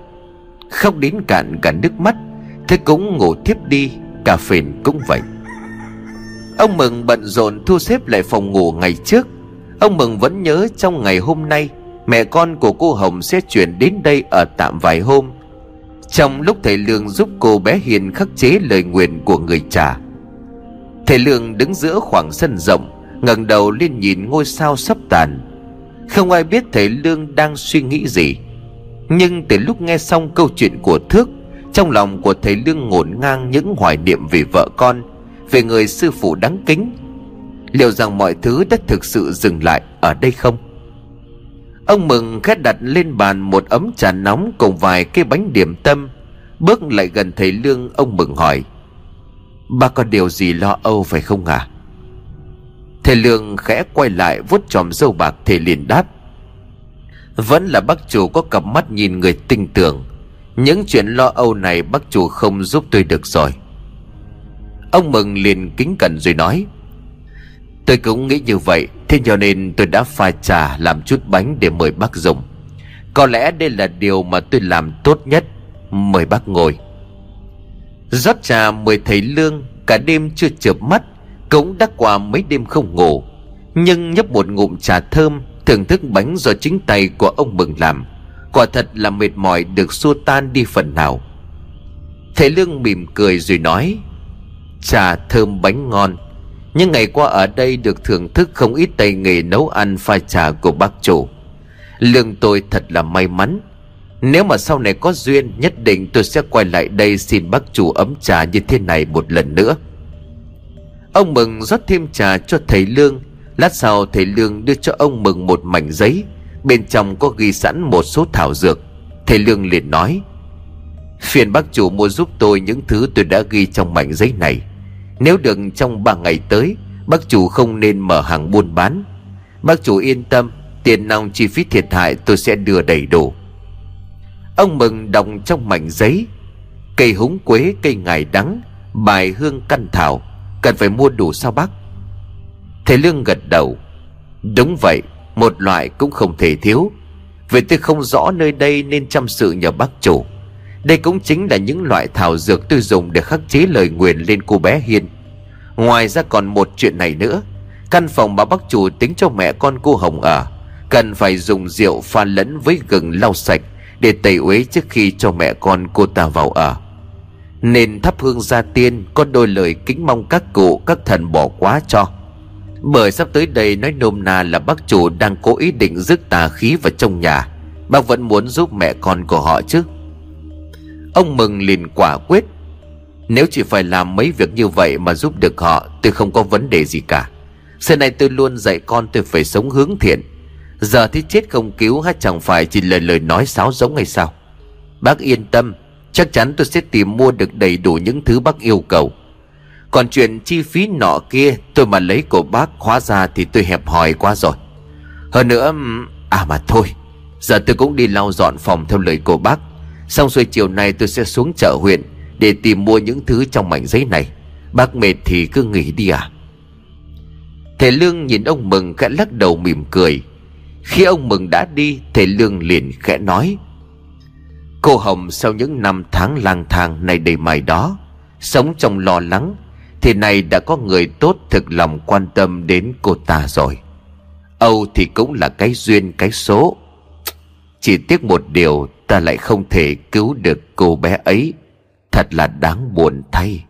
Khóc đến cạn cả nước mắt, Thế cũng ngủ thiếp đi, Cà phền cũng vậy. Ông Mừng bận rộn thu xếp lại phòng ngủ ngày trước. Ông Mừng vẫn nhớ trong ngày hôm nay, Mẹ con của cô Hồng sẽ chuyển đến đây ở tạm vài hôm. Trong lúc thầy Lương giúp cô bé Hiền khắc chế lời nguyện của người cha. Thầy Lương đứng giữa khoảng sân rộng, ngẩng đầu lên nhìn ngôi sao sắp tàn. Không ai biết thầy Lương đang suy nghĩ gì nhưng từ lúc nghe xong câu chuyện của Thước, Trong lòng của thầy Lương ngổn ngang những hoài niệm về vợ con, Về người sư phụ đáng kính Liệu rằng mọi thứ đã thực sự dừng lại ở đây không? Ông Mừng khét đặt lên bàn một ấm trà nóng cùng vài cái bánh điểm tâm, Bước lại gần thầy Lương, ông Mừng hỏi, Ba có điều gì lo âu phải không à? Thầy Lương khẽ quay lại vuốt tròm dâu bạc thầy liền đáp. Vẫn là bác chủ có cặp mắt nhìn người tinh tưởng Những chuyện lo âu này bác chủ không giúp tôi được rồi. Ông Mừng liền kính cẩn rồi nói. Tôi cũng nghĩ như vậy, Thế cho nên tôi đã pha trà làm chút bánh để mời bác dùng. Có lẽ đây là điều mà tôi làm tốt nhất. Mời bác ngồi. Rót trà mời thầy Lương, Cả đêm chưa chợp mắt. Cũng đã qua mấy đêm không ngủ, Nhưng nhấp một ngụm trà thơm, Thưởng thức bánh do chính tay của ông Mừng làm. Quả thật là mệt mỏi được xua tan đi phần nào. Thầy Lương mỉm cười rồi nói, Trà thơm bánh ngon, những ngày qua ở đây được thưởng thức không ít tay nghề nấu ăn pha trà của bác chủ. Lương tôi thật là may mắn. Nếu mà sau này có duyên, Nhất định tôi sẽ quay lại đây xin bác chủ ấm trà như thế này một lần nữa. Ông Mừng rót thêm trà cho thầy Lương. Lát sau thầy Lương đưa cho ông Mừng một mảnh giấy. Bên trong có ghi sẵn một số thảo dược. Thầy Lương liền nói Phiền bác chủ mua giúp tôi những thứ tôi đã ghi trong mảnh giấy này. Nếu được trong ba ngày tới Bác chủ không nên mở hàng buôn bán. Bác chủ yên tâm Tiền nong chi phí thiệt hại tôi sẽ đưa đầy đủ. Ông mừng đọc trong mảnh giấy Cây húng quế, cây ngải đắng Bài hương căn thảo. Cần phải mua đủ sao bác? Thầy Lương gật đầu. Đúng vậy, Một loại cũng không thể thiếu. Vì tôi không rõ nơi đây nên chăm sự nhờ bác chủ. Đây cũng chính là những loại thảo dược tôi dùng để khắc chế lời nguyền lên cô bé Hiên. Ngoài ra còn một chuyện này nữa. Căn phòng mà bác chủ tính cho mẹ con cô Hồng ở, Cần phải dùng rượu pha lẫn với gừng lau sạch Để tẩy uế trước khi cho mẹ con cô ta vào ở. Nên thắp hương gia tiên Có đôi lời kính mong các cụ, các thần bỏ quá cho. Bởi sắp tới đây nói nôm na là bác chủ đang cố ý định rước tà khí vào trong nhà. Bác vẫn muốn giúp mẹ con của họ chứ. Ông Mừng liền quả quyết. Nếu chỉ phải làm mấy việc như vậy mà giúp được họ, Tôi không có vấn đề gì cả. Xưa nay tôi luôn dạy con tôi phải sống hướng thiện. Giờ thì chết không cứu hay chẳng phải chỉ lời lời nói sáo giống hay sao? Bác yên tâm Chắc chắn tôi sẽ tìm mua được đầy đủ những thứ bác yêu cầu. Còn chuyện chi phí nọ kia, Tôi mà lấy của bác hóa ra thì tôi hẹp hòi quá rồi. Hơn nữa À mà thôi, Giờ tôi cũng đi lau dọn phòng theo lời của bác. Xong rồi chiều nay tôi sẽ xuống chợ huyện Để tìm mua những thứ trong mảnh giấy này. Bác mệt thì cứ nghỉ đi à. Thầy Lương nhìn ông Mừng khẽ lắc đầu mỉm cười. Khi ông Mừng đã đi, Thầy Lương liền khẽ nói Cô Hồng sau những năm tháng lang thang này đầy mày đó, Sống trong lo lắng, Thì này đã có người tốt thực lòng quan tâm đến cô ta rồi. Âu thì cũng là cái duyên, cái số. Chỉ tiếc một điều, ta lại không thể cứu được cô bé ấy. Thật là đáng buồn thay.